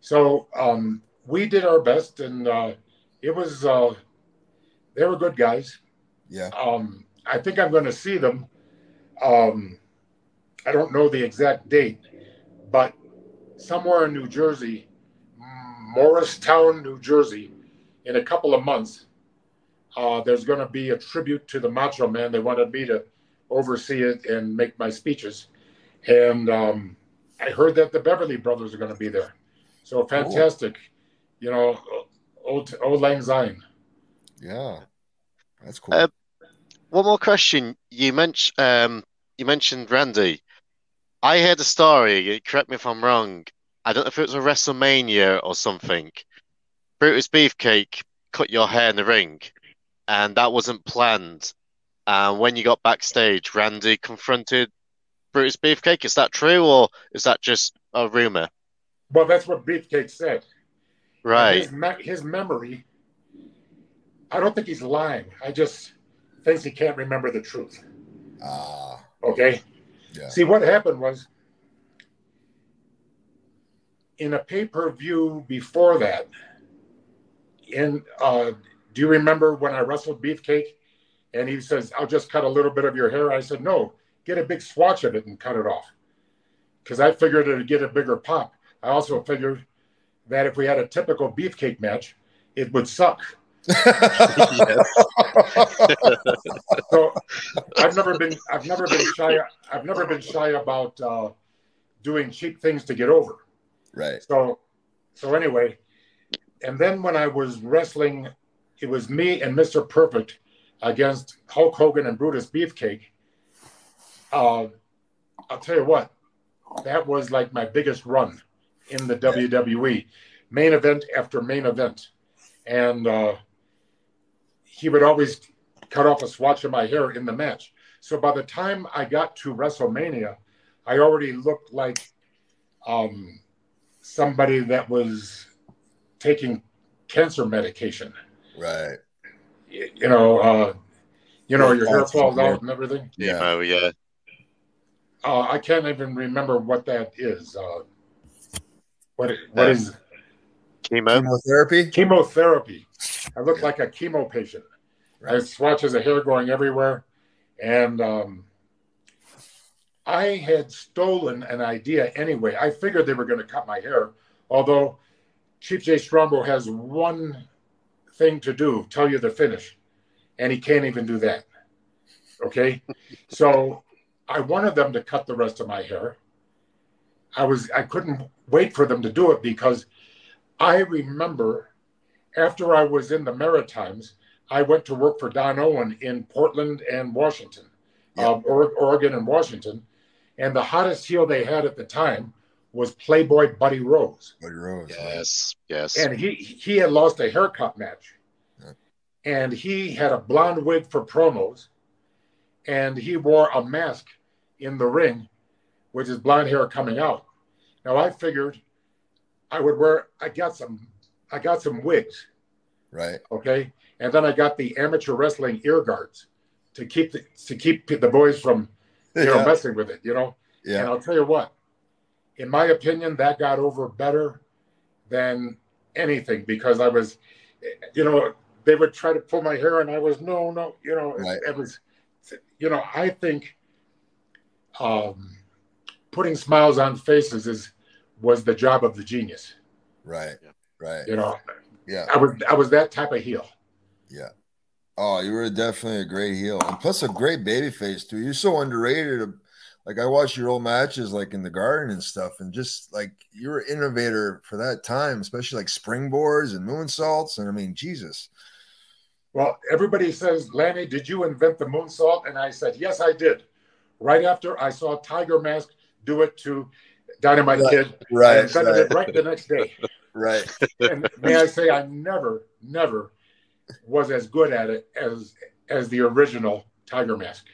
So um, we did our best, and uh, it was uh, they were good guys. Yeah. Um, I think I'm going to see them. Um, I don't know the exact date, but somewhere in New Jersey, Morristown, New Jersey, in a couple of months, uh, there's going to be a tribute to the Macho Man. They wanted me to oversee it and make my speeches, and um, I heard that the Beverly Brothers are going to be there. So fantastic, cool. you know old old lang syne. Yeah, that's cool. Uh, one more question. You mentioned um, you mentioned Randy. I heard a story. Correct me if I'm wrong. I don't know if it was a WrestleMania or something. Brutus Beefcake cut your hair in the ring, and that wasn't planned. And when you got backstage, Randy confronted Brutus Beefcake. Is that true, or is that just a rumor? Well, that's what Beefcake said. Right. His, me- his memory, I don't think he's lying. I just thinks he can't remember the truth. Ah. Uh, okay. Yeah. See, what happened was in a pay per view before that, in uh, do you remember when I wrestled Beefcake and he says, I'll just cut a little bit of your hair? I said, No, get a big swatch of it and cut it off. Because I figured it'd get a bigger pop. I also figured that if we had a typical beefcake match, it would suck. so I've never been I've never been shy I've never been shy about uh, doing cheap things to get over. Right. So so anyway, and then when I was wrestling it was me and Mr. Perfect against Hulk Hogan and Brutus Beefcake. Uh, I'll tell you what, that was like my biggest run in the WWE, main event after main event, and uh, he would always cut off a swatch of my hair in the match. So by the time I got to WrestleMania, I already looked like um, somebody that was taking cancer medication. Right. You, you know, uh, you know, your hair falls out and everything. Yeah. Oh, yeah. Uh, I can't even remember what that is. Uh, what what is chemo? Chemotherapy. Chemotherapy. I look like a chemo patient. Right. I have swatches of hair going everywhere, and um, I had stolen an idea anyway. I figured they were going to cut my hair, although Chief Jay Strongbow has one thing to do: tell you the finish, and he can't even do that. Okay, so I wanted them to cut the rest of my hair. I was I couldn't wait for them to do it because I remember after I was in the Maritimes, I went to work for Don Owen in Portland and Washington, yeah. uh, Oregon and Washington, and the hottest heel they had at the time was Playboy Buddy Rose. Buddy Rose. Yes, yes. And he he had lost a haircut match, yeah. and he had a blonde wig for promos, and he wore a mask in the ring, with his blonde hair coming out. Now I figured I would wear. I got some. I got some wigs. Right. Okay. And then I got the amateur wrestling ear guards to keep the to keep the boys from you know messing with it. You know. Yeah. And I'll tell you what. In my opinion, that got over better than anything because I was, you know, they would try to pull my hair and I was no, no, you know, right. it was, you know, I think um, putting smiles on faces is was the job of the genius. Right. Right. You know. Yeah. I was I was that type of heel. Yeah. Oh, you were definitely a great heel, and plus a great baby face too. You're so underrated. Like I watch your old matches, like in the garden and stuff, and just like you were an innovator for that time, especially like springboards and moonsaults. And I mean, Jesus. Well, everybody says, Lanny, did you invent the moonsault? And I said, yes, I did right after I saw Tiger Mask do it to Dynamite right, Kid. Right. And right. it right the next day. right. And may I say, I never, never was as good at it as as the original Tiger Mask.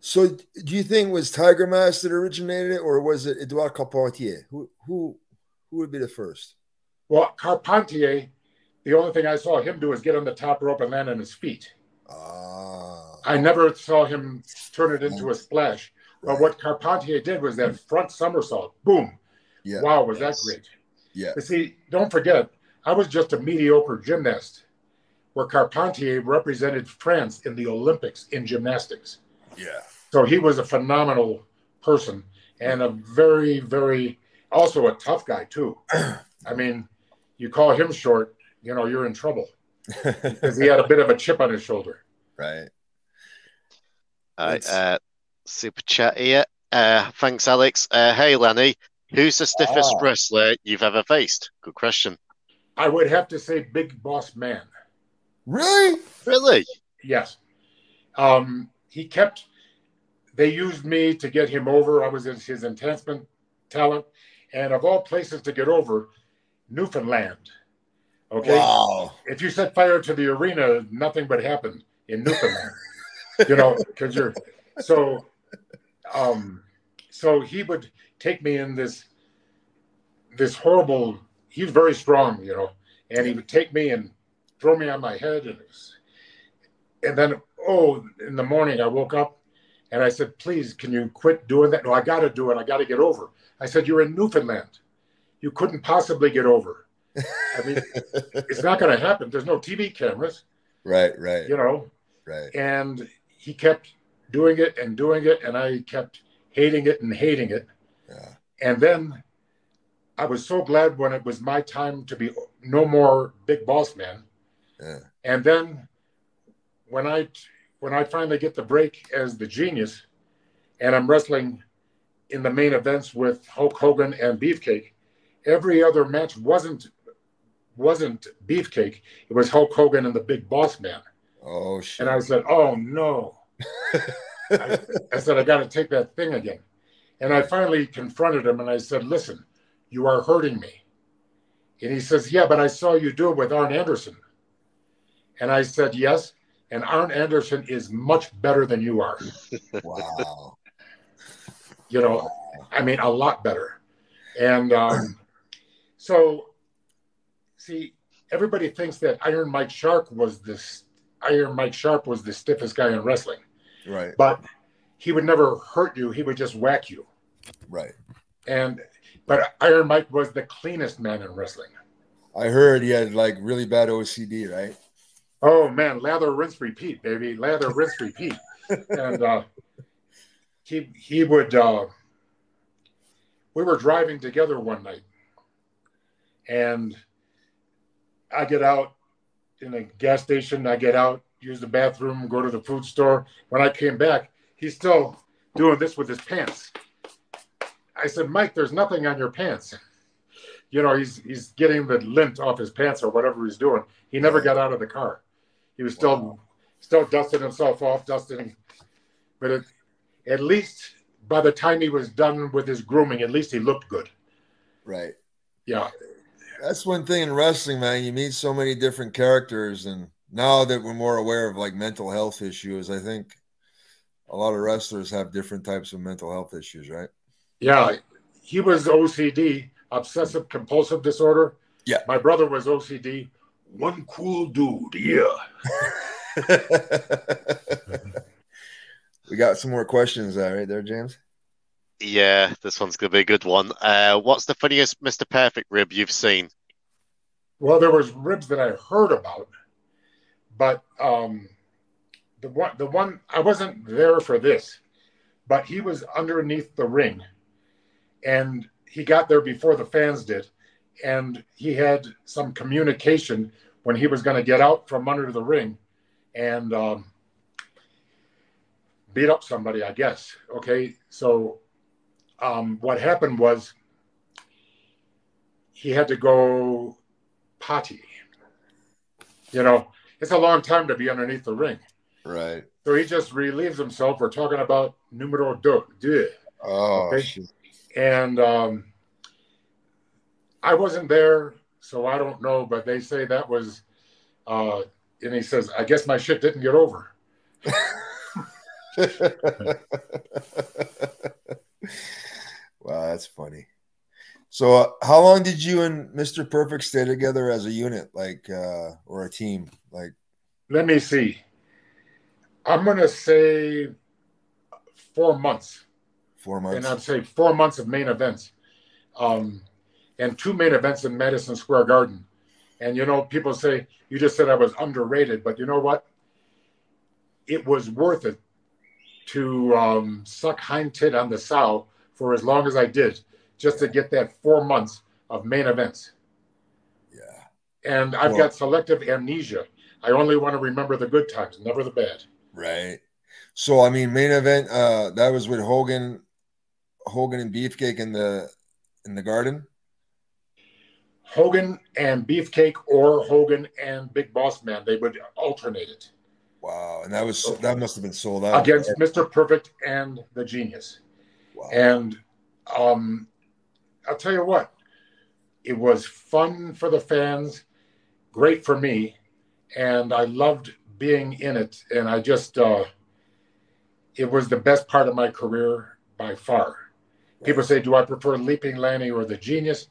So, do you think was Tiger Mask that originated it, or was it Edouard Carpentier? Who who who would be the first? Well, Carpentier, the only thing I saw him do is get on the top rope and land on his feet. Ah. I never saw him turn it into a splash. Right. But what Carpentier did was that front somersault. Boom. Yeah. Wow, was yes. that great. Yeah. But see, don't forget, I was just a mediocre gymnast where Carpentier represented France in the Olympics in gymnastics. Yeah. So he was a phenomenal person and a very, very, also a tough guy, too. I mean, you call him short, you know, you're in trouble because he had a bit of a chip on his shoulder. Right. Uh, super chat here. Uh, thanks, Alex. Uh, hey, Lanny, who's the stiffest ah. wrestler you've ever faced? Good question. I would have to say Big Boss Man. Really? Really? Yes. Um, he kept. They used me to get him over. I was his enhancement talent, and of all places to get over, Newfoundland. Okay. Wow. If you set fire to the arena, nothing but happened in Newfoundland. you know, because you're so. Um, so he would take me in this this horrible. He was very strong, you know, and he would take me and throw me on my head, and was, and then oh, in the morning I woke up and I said, "Please, can you quit doing that?" No, I got to do it. I got to get over. I said, "You're in Newfoundland. You couldn't possibly get over." I mean, it's not going to happen. There's no TV cameras. Right, right. You know, right. And he kept doing it and doing it, and I kept hating it and hating it. Yeah. And then I was so glad when it was my time to be no more big boss man. Yeah. And then when I when I finally get the break as the genius, and I'm wrestling in the main events with Hulk Hogan and Beefcake, every other match wasn't wasn't Beefcake; it was Hulk Hogan and the Big Boss Man. Oh shit! And I said, "Oh no!" I, I said, "I got to take that thing again." And I finally confronted him and I said, "Listen, you are hurting me." And he says, "Yeah, but I saw you do it with Arn Anderson." And I said, "Yes." And Arn Anderson is much better than you are. wow. You know, I mean, a lot better. And um, so, see, everybody thinks that Iron Mike Sharpe was this. Iron Mike Sharpe was the stiffest guy in wrestling. Right. But he would never hurt you. He would just whack you. Right. And but Iron Mike was the cleanest man in wrestling. I heard he had like really bad OCD, right? Oh man, lather, rinse, repeat, baby. Lather, rinse, repeat. And uh, he he would. Uh, we were driving together one night, and I get out in a gas station. I get out, use the bathroom, go to the food store. When I came back, he's still doing this with his pants. I said, Mike, there's nothing on your pants. You know, he's he's getting the lint off his pants or whatever he's doing. He never got out of the car. He was still wow. still dusting himself off, dusting. But it, at least by the time he was done with his grooming, at least he looked good. Right. Yeah. That's one thing in wrestling, man. You meet so many different characters, and now that we're more aware of like mental health issues, I think a lot of wrestlers have different types of mental health issues, right? Yeah, he was OCD, obsessive compulsive disorder. Yeah, my brother was OCD. One cool dude, yeah. we got some more questions uh, right there, James. Yeah, this one's gonna be a good one. Uh, what's the funniest Mr. Perfect rib you've seen? Well, there was ribs that I heard about, but um, the one the one I wasn't there for this, but he was underneath the ring and he got there before the fans did and he had some communication when he was going to get out from under the ring and um, beat up somebody i guess okay? So um, what happened was he had to go potty you know? It's a long time to be underneath the ring. Right. So he just relieves himself. We're talking about numero deux oh okay? and um, I wasn't there, so I don't know. But they say that was, uh, and he says, "I guess my shit didn't get over." wow, that's funny. So, uh, how long did you and Mr. Perfect stay together as a unit, like, uh, or a team? Like, let me see. I'm gonna say four months. Four months. And I'd say four months of main events, um, and two main events in Madison Square Garden. And you know, people say you just said I was underrated, but you know what? It was worth it to um, suck hind tit on the sow for as long as I did, just to get that four months of main events. Yeah. And I've well, got selective amnesia. I only want to remember the good times, never the bad. Right. So I mean, main event. Uh, that was with Hogan Hogan and Beefcake in the in the Garden? Hogan and Beefcake or Hogan and Big Boss Man. They would alternate it. Wow, and that was that must have been sold out against Mr. Perfect and the Genius. Wow. And um, I'll tell you what, it was fun for the fans, great for me, and I loved being in it. And I just, uh, it was the best part of my career by far. People say, do I prefer Leaping Lanny or the Genius?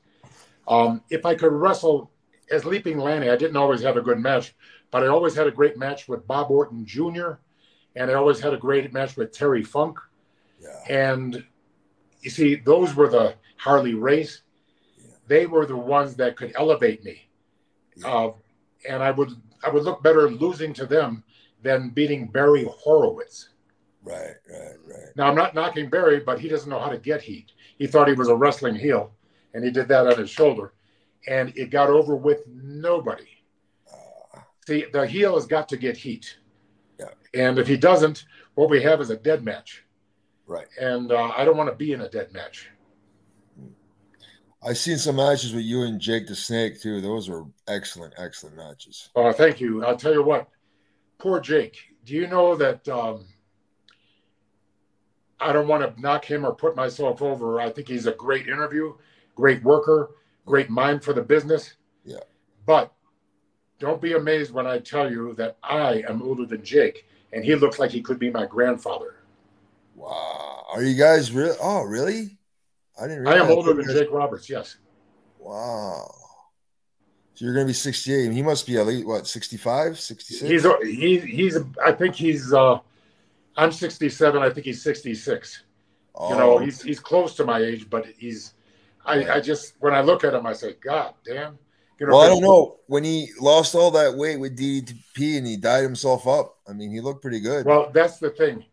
Um, if I could wrestle as Leaping Lanny, I didn't always have a good match, but I always had a great match with Bob Orton Jr., and I always had a great match with Terry Funk. Yeah. And you see, those were the Harley Race. Yeah. They were the ones that could elevate me. Yeah. Uh, and I would I would look better losing to them than beating Barry Horowitz. Right, right, right. Now I'm not knocking Barry, but he doesn't know how to get heat. He thought he was a wrestling heel, and he did that on his shoulder, and it got over with nobody. Uh, See, the heel has got to get heat. Yeah. And if he doesn't, what we have is a dead match. Right. And uh, I don't want to be in a dead match. I've seen some matches with you and Jake the Snake too. Those were excellent, excellent matches. Oh, thank you. I'll tell you what. Poor Jake. Do you know that? Um, I don't want to knock him or put myself over. I think he's a great interview, great worker, great mind for the business. Yeah. But don't be amazed when I tell you that I am older than Jake, and he looks like he could be my grandfather. Wow. Are you guys real? Oh, really? I didn't. I am older than Jake Roberts. Yes. Wow. So you're going to be 68. And He must be at least what 65, 66. He's he, he's I think he's uh I'm 67. I think he's 66. Oh. You know, oh. he's he's close to my age, but he's I, I just when I look at him, I say, God damn. You know, well, I don't know when he lost all that weight with DDP and he died himself up. I mean, he looked pretty good. Well, that's the thing.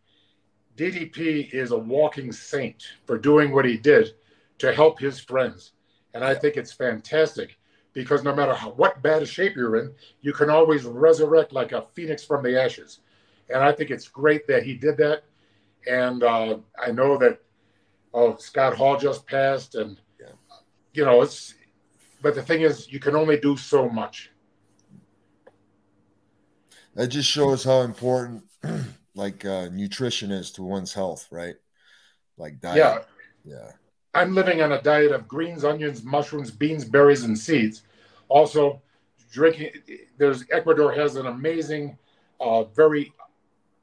DDP is a walking saint for doing what he did to help his friends, and I think it's fantastic because no matter how, what bad shape you're in, you can always resurrect like a phoenix from the ashes. And I think it's great that he did that. And uh, I know that oh Scott Hall just passed, and. You know it's. But the thing is, you can only do so much. That just shows how important, like uh, nutrition is to one's health, right? Like diet. Yeah. Yeah. I'm living on a diet of greens, onions, mushrooms, beans, berries, and seeds. Also, drinking. There's Ecuador has an amazing, uh, very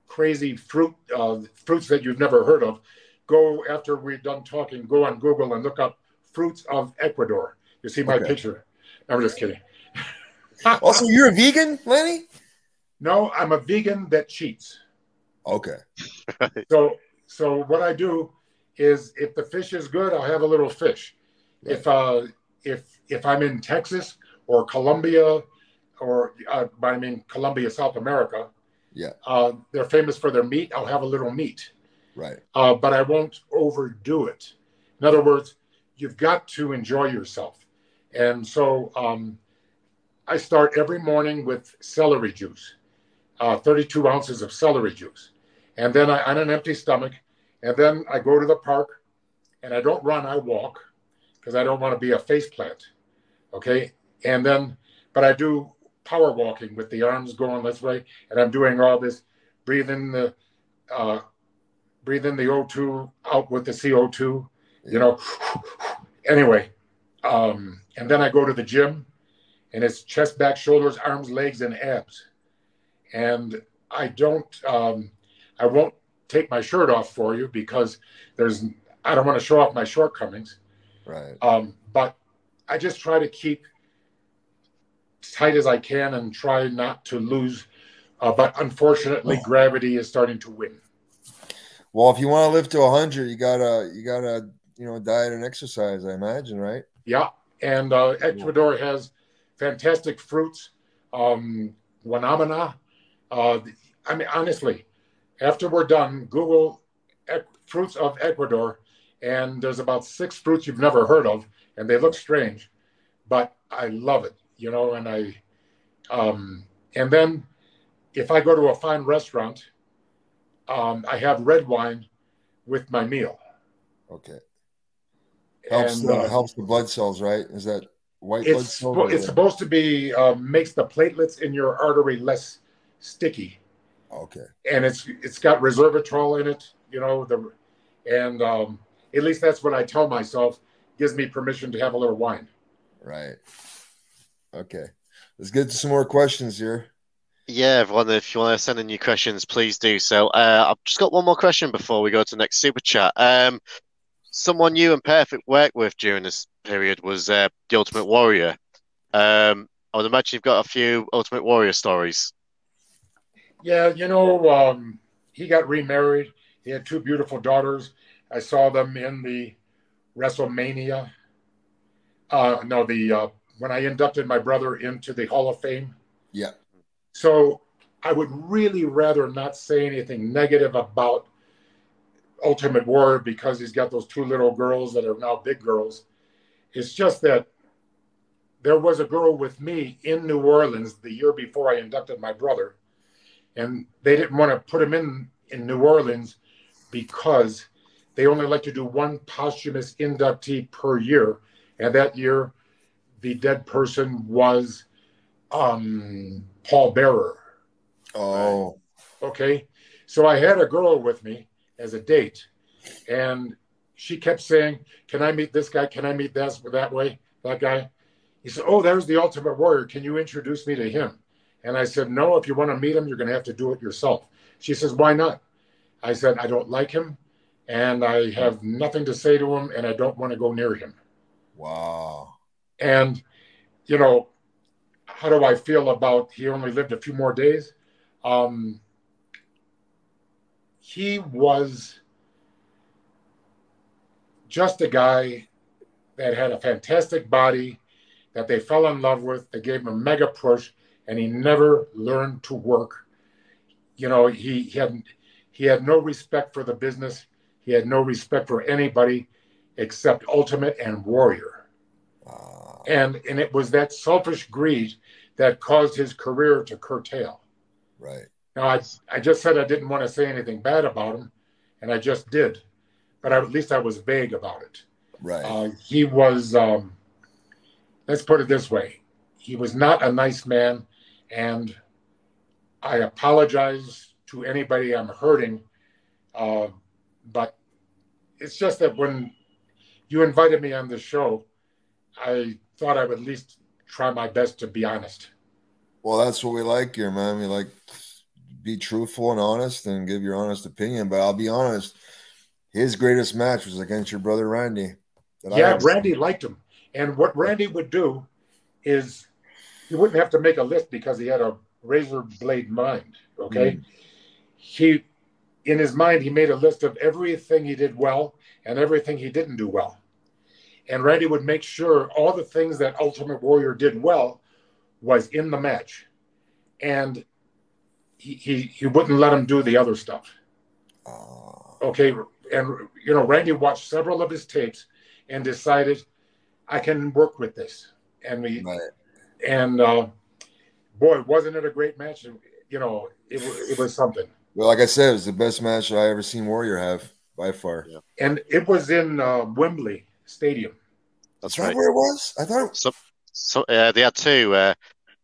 crazy fruit uh, fruits that you've never heard of. Go after we're done talking. Go on Google and look up fruits of Ecuador. You see my okay. picture. I'm just kidding. also, you're a vegan, Lanny? No, I'm a vegan that cheats. Okay. so, so what I do is, if the fish is good, I'll have a little fish. Right. If uh, if if I'm in Texas, or Colombia, or uh, I mean Colombia, South America. Yeah. Uh, they're famous for their meat. I'll have a little meat. Right. Uh, but I won't overdo it. In other words, you've got to enjoy yourself. And so um, I start every morning with celery juice, uh, 32 ounces of celery juice. And then I, on an empty stomach, and then I go to the park and I don't run, I walk because I don't want to be a face plant. Okay and then but I do power walking with the arms going this way, and I'm doing all this, breathing the uh, breathe in the O2 out with the CO2, you know. anyway, um, and then I go to the gym, and it's chest, back, shoulders, arms, legs, and abs, and I don't, um, I won't take my shirt off for you because there's, I don't want to show off my shortcomings, right? Um, but I just try to keep tight as I can and try not to lose. Uh, but unfortunately, oh. gravity is starting to win. Well, if you want to live to hundred, you gotta you gotta you know diet and exercise. I imagine, right? Yeah, and uh, Ecuador has fantastic fruits. Um, Guanabana. Uh, I mean, honestly, after we're done, Google fruits of Ecuador, and there's about six fruits you've never heard of, and they look strange, but I love it you know, and I, um, and then if I go to a fine restaurant, um, I have red wine with my meal. Okay. Helps and, the, uh, helps the blood cells, right? Is that white blood cells? It's supposed to be uh, makes the platelets in your artery less sticky. Okay. And it's it's got resveratrol in it, you know the, and um, at least that's what I tell myself gives me permission to have a little wine. Right. Okay. Let's get to some more questions here. Yeah, everyone, if you want to send in your questions, please do so. Uh, I've just got one more question before we go to the next super chat. Um, someone new and Perfect work with during this period was uh, the Ultimate Warrior. Um, I would imagine you've got a few Ultimate Warrior stories. Yeah, you know, um, he got remarried. He had two beautiful daughters. I saw them in the WrestleMania. Uh, no, the uh, when I inducted my brother into the Hall of Fame. Yeah. So I would really rather not say anything negative about Ultimate Warrior because he's got those two little girls that are now big girls. It's just that there was a girl with me in New Orleans the year before I inducted my brother, and they didn't want to put him in in New Orleans because they only like to do one posthumous inductee per year And that year, the dead person was um, Paul Bearer. Oh. Okay. So I had a girl with me as a date, and she kept saying, Can I meet this guy? Can I meet that, that way? That guy? He said, Oh, there's the Ultimate Warrior. Can you introduce me to him? And I said, No, if you want to meet him, you're going to have to do it yourself. She says, Why not? I said, I don't like him and I have nothing to say to him and I don't want to go near him. Wow. And, you know, how do I feel about he only lived a few more days? Um, he was just a guy that had a fantastic body that they fell in love with. They gave him a mega push, and he never learned to work. You know, he, he had he had no respect for the business. He had no respect for anybody except Ultimate and Warrior. And and it was that selfish greed that caused his career to curtail. Right. Now I I just said I didn't want to say anything bad about him, and I just did, but I, at least I was vague about it. Right. Uh, he was. Um, let's put it this way: he was not a nice man, and I apologize to anybody I'm hurting. Uh, but it's just that when you invited me on the show, I thought I would at least try my best to be honest. Well, that's what we like here, man. We like be truthful and honest and give your honest opinion. But I'll be honest, his greatest match was against your brother Randy. Yeah, Randy liked him. And what Randy would do is he wouldn't have to make a list because he had a razor blade mind. Okay. Mm. He in his mind, he made a list of everything he did well and everything he didn't do well. And Randy would make sure all the things that Ultimate Warrior did well was in the match. And he, he, he wouldn't let him do the other stuff. Oh. Okay. And, you know, Randy watched several of his tapes and decided, I can work with this. And we, right. and uh, boy, wasn't it a great match? You know, it, it was something. Well, like I said, it was the best match I ever seen Warrior have by far. Yeah. And it was in uh, Wembley Stadium. That's right. where it was? I thought. It... So, so uh, they had two, uh,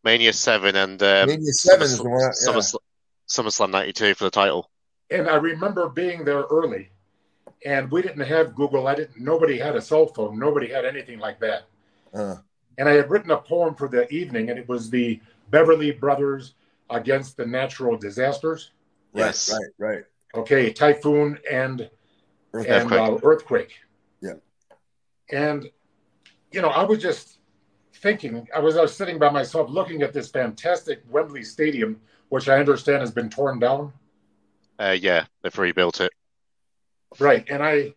Mania Seven and um, Mania Seven is the one. Yeah. SummerSlam, SummerSlam '92 for the title. And I remember being there early, and we didn't have Google. I didn't. Nobody had a cell phone. Nobody had anything like that. Uh. And I had written a poem for the evening, and it was the Beverly Brothers against the natural disasters. Yes. Right, right, right. Okay, typhoon and earthquake. and uh, earthquake. Yeah. And you know, I was just thinking. I was I was sitting by myself, looking at this fantastic Wembley Stadium, which I understand has been torn down. Uh, yeah, they've rebuilt it. Right, and I,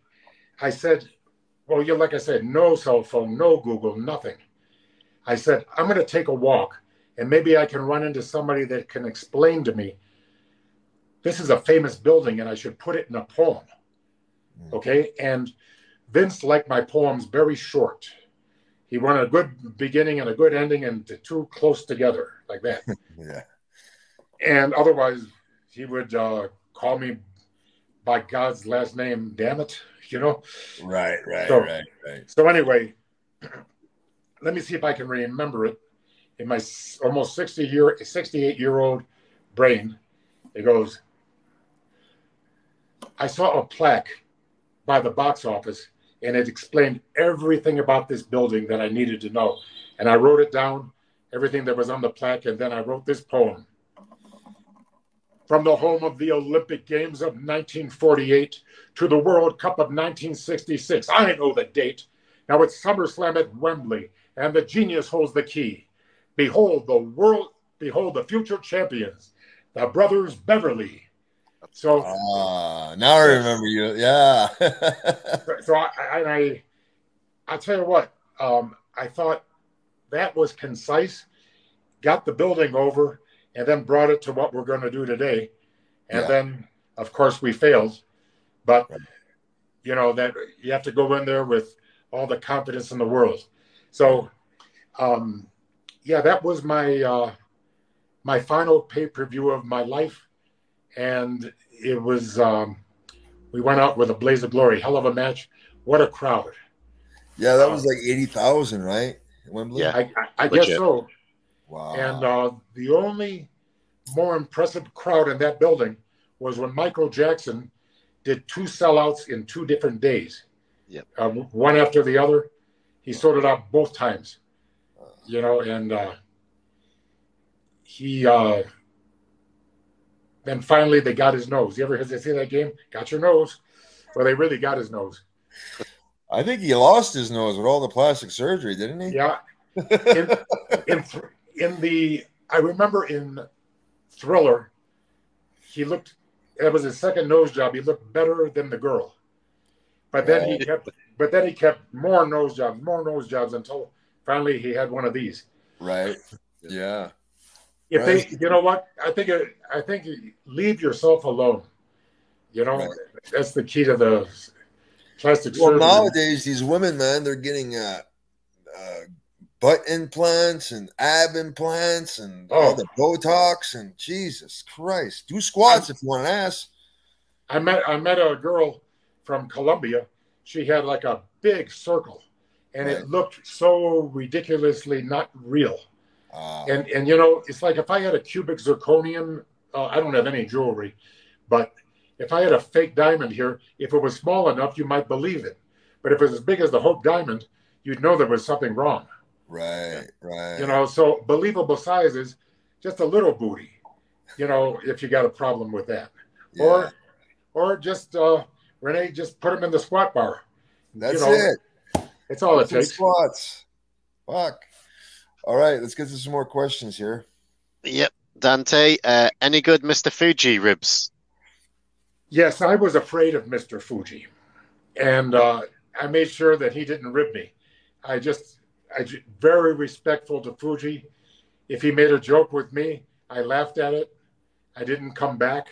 I said, well, you like I said, no cell phone, no Google, nothing. I said, I'm going to take a walk, and maybe I can run into somebody that can explain to me this is a famous building and I should put it in a poem. Hmm. Okay. And Vince liked my poems very short. He wanted a good beginning and a good ending and the two close together like that. yeah. And otherwise, he would uh, call me by God's last name, damn it, you know? Right, right, so, right, right. So, anyway, let me see if I can remember it in my almost 60 year, 68 year old brain. It goes, I saw a plaque by the box office and it explained everything about this building that I needed to know. And I wrote it down, everything that was on the plaque, and then I wrote this poem. From the home of the Olympic Games of 1948 to the World Cup of 1966. I know the date. Now it's SummerSlam at Wembley, and the genius holds the key. Behold the world, behold the future champions, the brothers Beverly, so uh, now I remember you. Yeah. so I, I, I, I tell you what, um, I thought that was concise, got the building over, and then brought it to what we're going to do today. And yeah. then, of course, we failed. But, you know, that you have to go in there with all the confidence in the world. So, um, yeah, that was my uh, my final pay per view of my life, and it was um, we went out with a blaze of glory, hell of a match. What a crowd! Yeah, that was like eighty thousand, right? Wembley. Yeah, I, I, I guess so. Wow. And uh, the only more impressive crowd in that building was when Michael Jackson did two sellouts in two different days. Yep. Uh, one after the other. He sold it out both times. You know, and uh, he uh, then finally they got his nose. You ever see that game? Got your nose. Well, they really got his nose. I think he lost his nose with all the plastic surgery, didn't he? Yeah. In, in, in the, I remember in Thriller, he looked. That was his second nose job. He looked better than the girl, but then he kept. But then he kept more nose jobs, more nose jobs until finally he had one of these. Right. Yeah. If right. they, you know what, I think, I think leave yourself alone. You know, right. that's the key to the plastic well, surgery. nowadays these women, man, they're getting uh, uh, butt implants and ab implants and oh. all the Botox and Jesus Christ, do squats I, if you want an ass. I met I met a girl from Colombia. She had like a big circle, and right. it looked so ridiculously not real. Uh, and and you know, it's like if I had a cubic zirconium, uh, I don't have any jewelry, but if I had a fake diamond here, if it was small enough, you might believe it. But if it was as big as the Hope diamond, you'd know there was something wrong. Right, right. You know, so believable sizes, just a little booty. You know, if you got a problem with that, yeah. or or just uh, Renee, just put them in the squat bar. That's you know, it. It's all it takes. Squats. Fuck. All right, let's get to some more questions here. Yep, Dante. Uh, any good, Mr. Fuji ribs? Yes, I was afraid of Mr. Fuji, and uh, I made sure that he didn't rib me. I just, I very respectful to Fuji. If he made a joke with me, I laughed at it. I didn't come back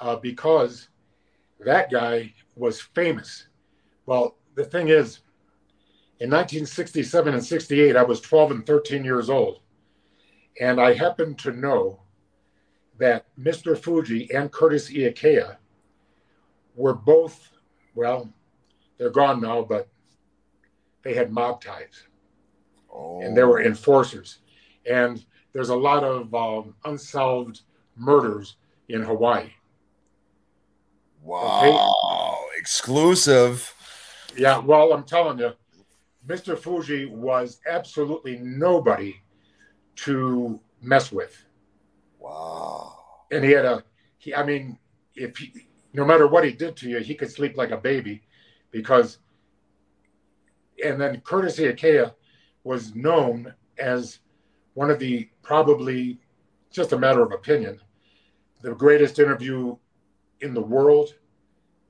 uh, because that guy was famous. Well, the thing is, in 1967 and 68, I was 12 and 13 years old. And I happened to know that Mr. Fuji and Curtis Iaukea were both, well, they're gone now, but they had mob ties. Oh. And they were enforcers. And there's a lot of um, unsolved murders in Hawaii. Wow. Okay? Exclusive. Yeah, well, I'm telling you, Mr. Fuji was absolutely nobody to mess with. Wow. And he had a, he, I mean, if he, no matter what he did to you, he could sleep like a baby because, and then Curtis Iaukea was known as one of the probably, just a matter of opinion, the greatest interview in the world.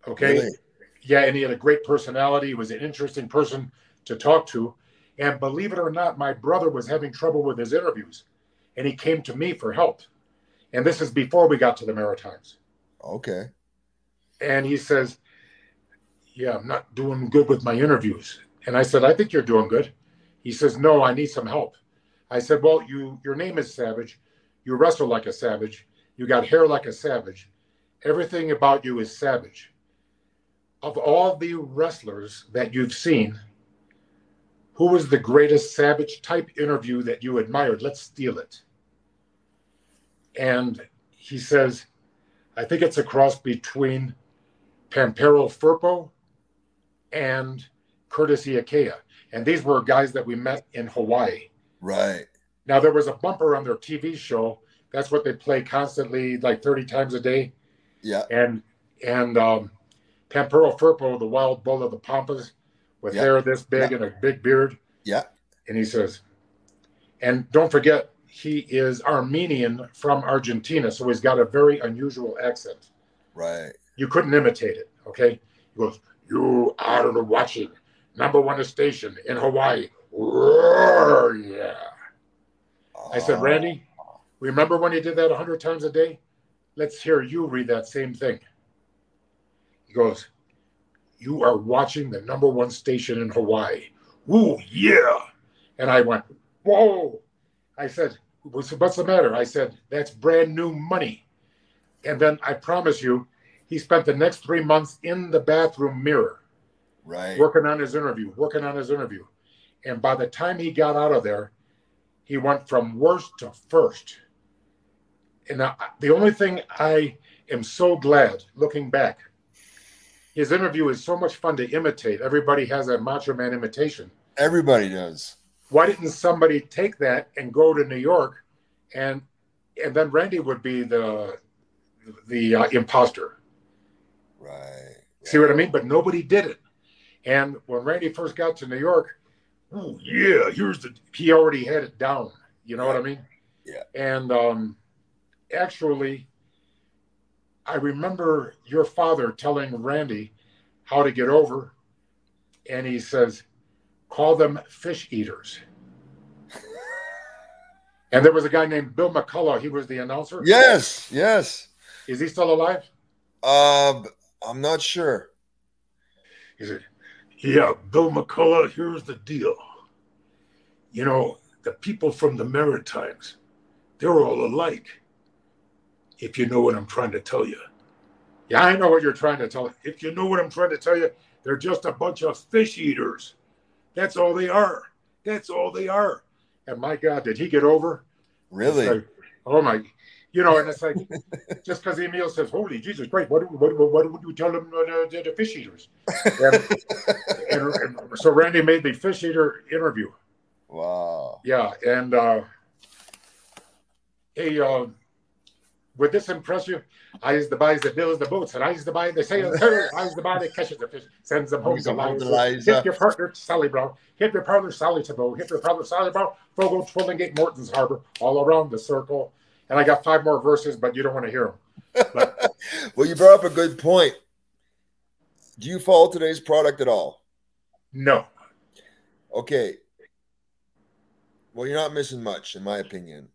Okay. Really? Yeah. And he had a great personality. He was an interesting person to talk to. And believe it or not, my brother was having trouble with his interviews and he came to me for help. And this is before we got to the Maritimes. Okay. And he says, Yeah, I'm not doing good with my interviews. And I said, I think you're doing good. He says, No, I need some help. I said, Well, you your name is Savage. You wrestle like a savage. You got hair like a savage. Everything about you is savage. Of all the wrestlers that you've seen, who was the greatest savage type interview that you admired? Let's steal it. And he says, I think it's a cross between Pampero Firpo and Curtis Iaukea. And these were guys that we met in Hawaii. Right. Now, there was a bumper on their TV show. That's what they play constantly, like 30 times a day. Yeah. And, and, um, Pampero Firpo, the wild bull of the Pampas, with yeah. hair this big yeah. and a big beard. Yeah. And he says, and don't forget, he is Armenian from Argentina, so he's got a very unusual accent. Right. You couldn't imitate it. Okay. He goes, "You are watching number one station in Hawaii." Roar, yeah. I said, ah. Randy, remember when you did that a hundred times a day? Let's hear you read that same thing. He goes, You are watching the number one station in Hawaii. Ooh, yeah. And I went, Whoa. I said, what's, what's the matter? I said, That's brand new money. And then I promise you, he spent the next three months in the bathroom mirror Right. working on his interview, working on his interview. And by the time he got out of there, he went from worst to first. And I, the only thing I am so glad looking back, his interview is so much fun to imitate. Everybody has a Macho Man imitation. Everybody does. Why didn't somebody take that and go to New York, and and then Randy would be the the uh, imposter. Right. See what I mean? But nobody did it. And when Randy first got to New York, oh yeah, here's the he already had it down. You know what I mean? Yeah. And um actually I remember your father telling Randy how to get over, and he says, call them fish eaters. and there was a guy named Bill McCullough. He was the announcer. Yes. Yes. Is he still alive? Uh, I'm not sure. He said, Yeah, Bill McCullough, here's the deal. You know, the people from the Maritimes, they're all alike, if you know what I'm trying to tell you. Yeah, I know what you're trying to tell. If you know what I'm trying to tell you, they're just a bunch of fish eaters. That's all they are. That's all they are. And my God, did he get over? Really? Like, oh my, you know, and it's like, just because Emil says, "Holy Jesus Christ," what what what, what would you tell them uh, the, the fish eaters? And, and, and so Randy made the fish eater interview. wow. Yeah, and uh, hey, uh, would this impress you? I is the buy that builds the boats, and I is the buy that sails. I is the buy that catches the fish, sends them home to the one Liza. to Liza. Hit your partner, Sally Brown. Hit your partner, Sally Tibbo. Hit your partner, Sally Brown. Fogo, Twillingate, Moreton's Harbor, all around the circle. And I got five more verses, but you don't want to hear them. well, you brought up a good point. Do you follow today's product at all? No. Okay. Well, you're not missing much, in my opinion.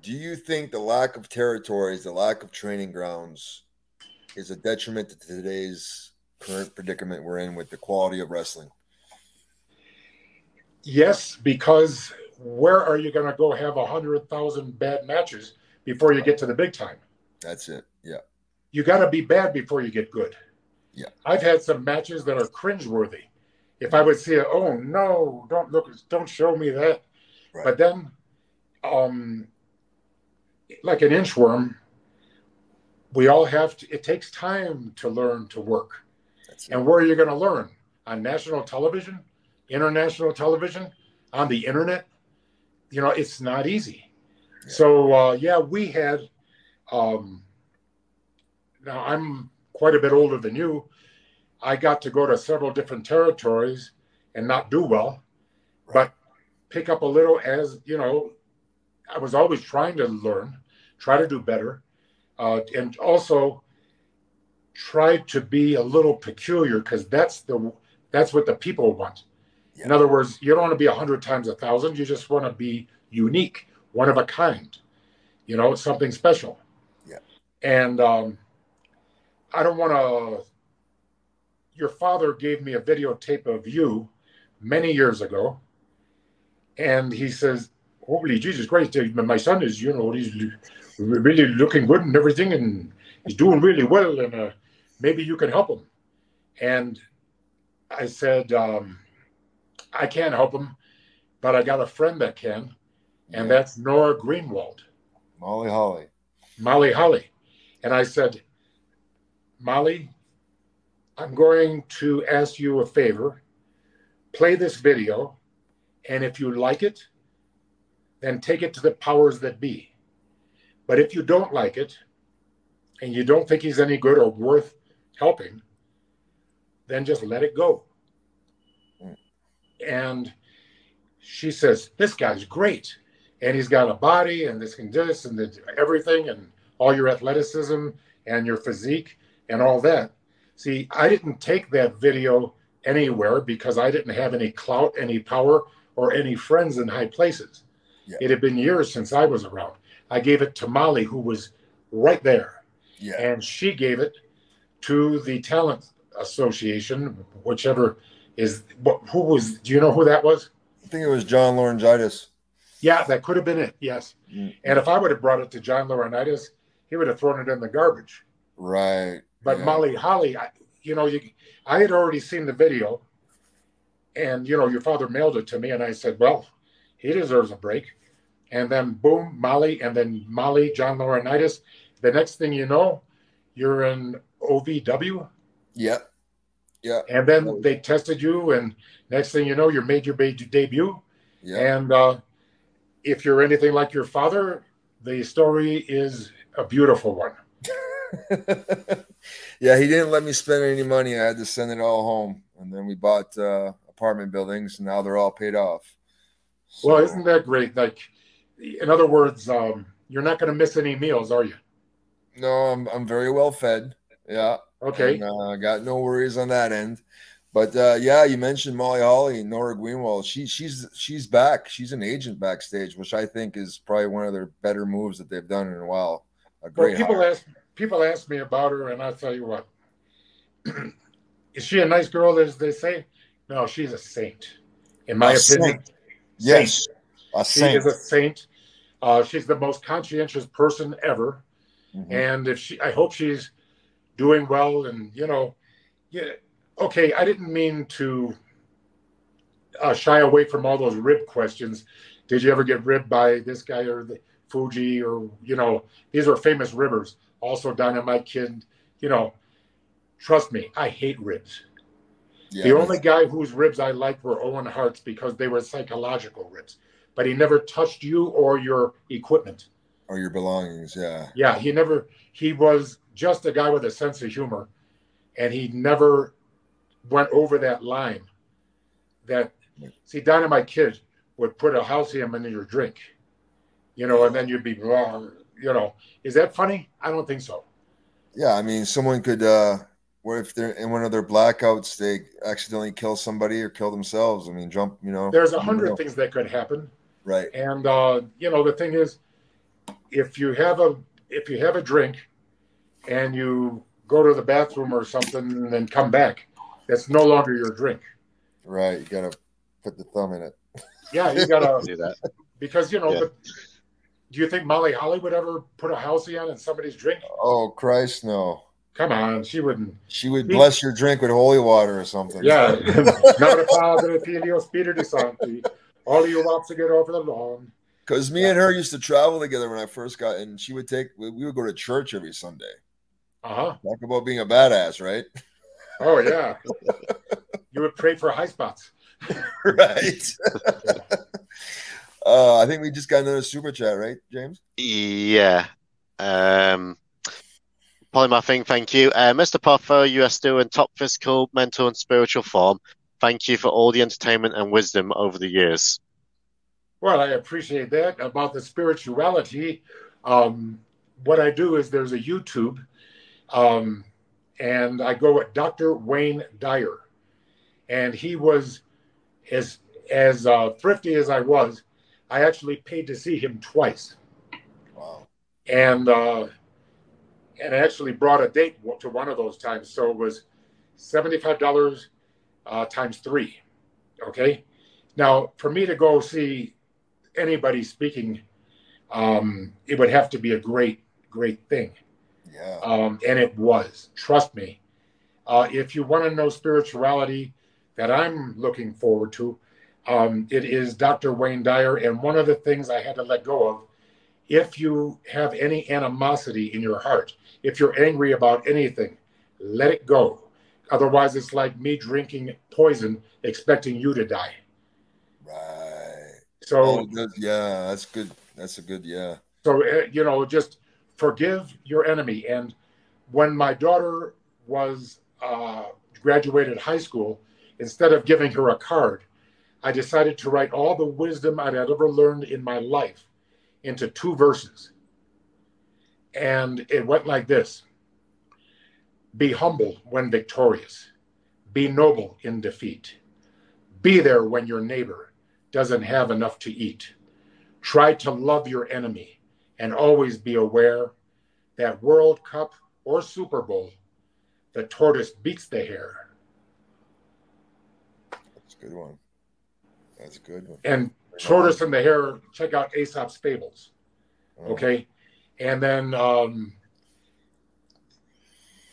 Do you think the lack of territories, the lack of training grounds, is a detriment to today's current predicament we're in with the quality of wrestling? Yes, because where are you going to go have a hundred thousand bad matches before you get to the big time? That's it. Yeah. You got to be bad before you get good. Yeah. I've had some matches that are cringeworthy. If I would see it, oh no, don't look, don't show me that. Right. But then, um, like an inchworm, we all have to. It takes time to learn to work. That's. And where are you going to learn? On national television, international television, on the internet? You know, it's not easy. Yeah. So, uh, yeah, we had, um, now I'm quite a bit older than you. I got to go to several different territories and not do well, but pick up a little as, you know, I was always trying to learn, try to do better, uh, and also try to be a little peculiar because that's the that's what the people want. In other words, you don't want to be a hundred times a thousand. You just want to be unique, one of a kind. You know, something special. Yeah. And um, I don't want to. Your father gave me a videotape of you many years ago, and he says, "Holy Jesus Christ, my son is, you know, he's really looking good and everything, and he's doing really well, and uh, maybe you can help him." And I said, um, "I can't help him, but I got a friend that can, and that's Nora Greenwald, Molly Holly. Molly Holly." And I said, "Molly, I'm going to ask you a favor. Play this video, and if you like it, then take it to the powers that be. But if you don't like it, and you don't think he's any good or worth helping, then just let it go. And she says, This guy's great. And he's got a body and this and this and the, everything and all your athleticism and your physique and all that. See, I didn't take that video anywhere because I didn't have any clout, any power, or any friends in high places. Yeah. It had been years since I was around. I gave it to Molly, who was right there Yeah. and she gave it to the talent association whichever is what who was do you know who that was I think it was John Laurinaitis. yeah that could have been it yes Mm. and if i would have brought it to john laurinaitis he would have thrown it in the garbage Right. but Yeah. molly holly I, you know, you, I had already seen the video, and you know, your father mailed it to me, and I said, well, he deserves a break. And then boom, Molly, and then Molly, John Laurinaitis. The next thing you know, you're in OVW. Yep. Yeah. And then they tested you, and next thing you know, you made your debut. Yeah. And uh, if you're anything like your father, the story is a beautiful one. yeah, he didn't let me spend any money. I had to send it all home, and then we bought uh, apartment buildings, and now they're all paid off. So, well, isn't that great? Like, in other words, um, you're not going to miss any meals, are you? No, I'm I'm very well fed. Yeah. Okay. And, uh, got no worries on that end. But uh, yeah, you mentioned Molly Holly, and Nora Greenwald. She she's she's back. She's an agent backstage, which I think is probably one of their better moves that they've done in a while. A great. Well, people hire. ask people ask me about her, and I'll tell you what. is she a nice girl, as they say? No, she's a saint, in my a opinion. Saint. Yes, a saint. She is a saint. Uh, she's the most conscientious person ever, mm-hmm. and if she, I hope she's doing well. And you know, yeah, okay. I didn't mean to uh, shy away from all those rib questions. Did you ever get ribbed by this guy or the Fuji or you know? These are famous ribbers. Also, Dynamite Kid. You know, trust me, I hate ribs. Yeah, the only guy whose ribs I liked were Owen Hart's because they were psychological ribs, but he never touched you or your equipment or your belongings. Yeah. Yeah. He never, he was just a guy with a sense of humor and he never went over that line that, see, Dynamite Kid would put a Halcion in your drink, you know, and then you'd be, you know, is that funny? I don't think so. Yeah. I mean, someone could, uh, what if they're in one of their blackouts, they accidentally kill somebody or kill themselves? I mean, jump, you know. There's a hundred things that could happen. Right. And uh, you know, the thing is, if you have a if you have a drink and you go to the bathroom or something and then come back, that's no longer your drink. Right. You gotta put the thumb in it. Yeah, you gotta do that. Because you know, yeah. but do you think Molly Holly would ever put a Halcion in somebody's drink? Oh Christ, no. Come on, she wouldn't. She would she, bless your drink with holy water or something. Yeah. Not Padre Figlio Spirito Santi. All you want to get over the lawn. Because me and her used to travel together when I first got, and she would take. We would go to church every Sunday. Uh huh. Talk about being a badass, right? Oh yeah. you would pray for high spots. right. uh, I think we just got another super chat, right, James? Yeah. Um, Polymathing, thank you. Uh, Mr. Poffo, you are still in top physical, mental, and spiritual form. Thank you for all the entertainment and wisdom over the years. Well, I appreciate that. About the spirituality, um, what I do is there's a YouTube, um, and I go with Dr. Wayne Dyer. And he was as as uh, thrifty as I was, I actually paid to see him twice. Wow. And uh, and actually brought a date to one of those times. So it was $75 uh, times three. Okay. Now, for me to go see anybody speaking, um, it would have to be a great, great thing. Yeah. Um, and it was. Trust me. Uh, if you want to know spirituality that I'm looking forward to, um, it is Dr. Wayne Dyer. And one of the things I had to let go of if you have any animosity in your heart, if you're angry about anything, let it go. Otherwise, it's like me drinking poison, expecting you to die. Right. So, oh, yeah, that's good. That's a good, yeah. So, uh, you know, just forgive your enemy. And when my daughter was uh, graduated high school, instead of giving her a card, I decided to write all the wisdom I'd ever learned in my life into two verses. And it went like this Be humble when victorious, be noble in defeat. Be there when your neighbor doesn't have enough to eat. Try to love your enemy and always be aware that World Cup or Super Bowl, the tortoise beats the hare. That's a good one. That's a good one. And Tortoise and the Hare, check out Aesop's Fables. Oh. Okay. And then um,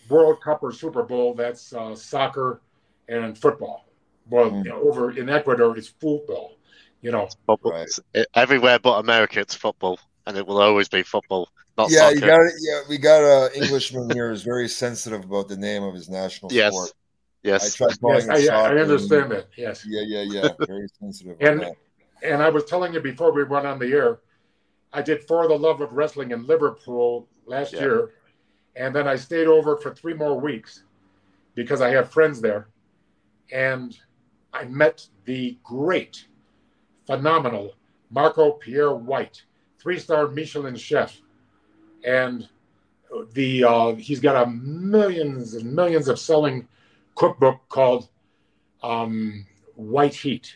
World Cup or Super Bowl, that's uh, soccer and football. Well, Mm. you know, over in Ecuador, it's football. You know, Football. Right. It's- everywhere but America, it's football, and it will always be football, not yeah, soccer. you got it. Yeah, we got a Englishman here who's very sensitive about the name of his national yes, sport. I yes. tried calling yes, it I, soccer. I and- understand that. Yes. Yeah, yeah, yeah. Very sensitive. And. And I was telling you before we went on the air, I did For the Love of Wrestling in Liverpool last Yeah. year. And then I stayed over for three more weeks because I have friends there. And I met the great, phenomenal Marco Pierre White, three star Michelin chef. And the uh, he's got a millions and millions of selling cookbook called um, White Heat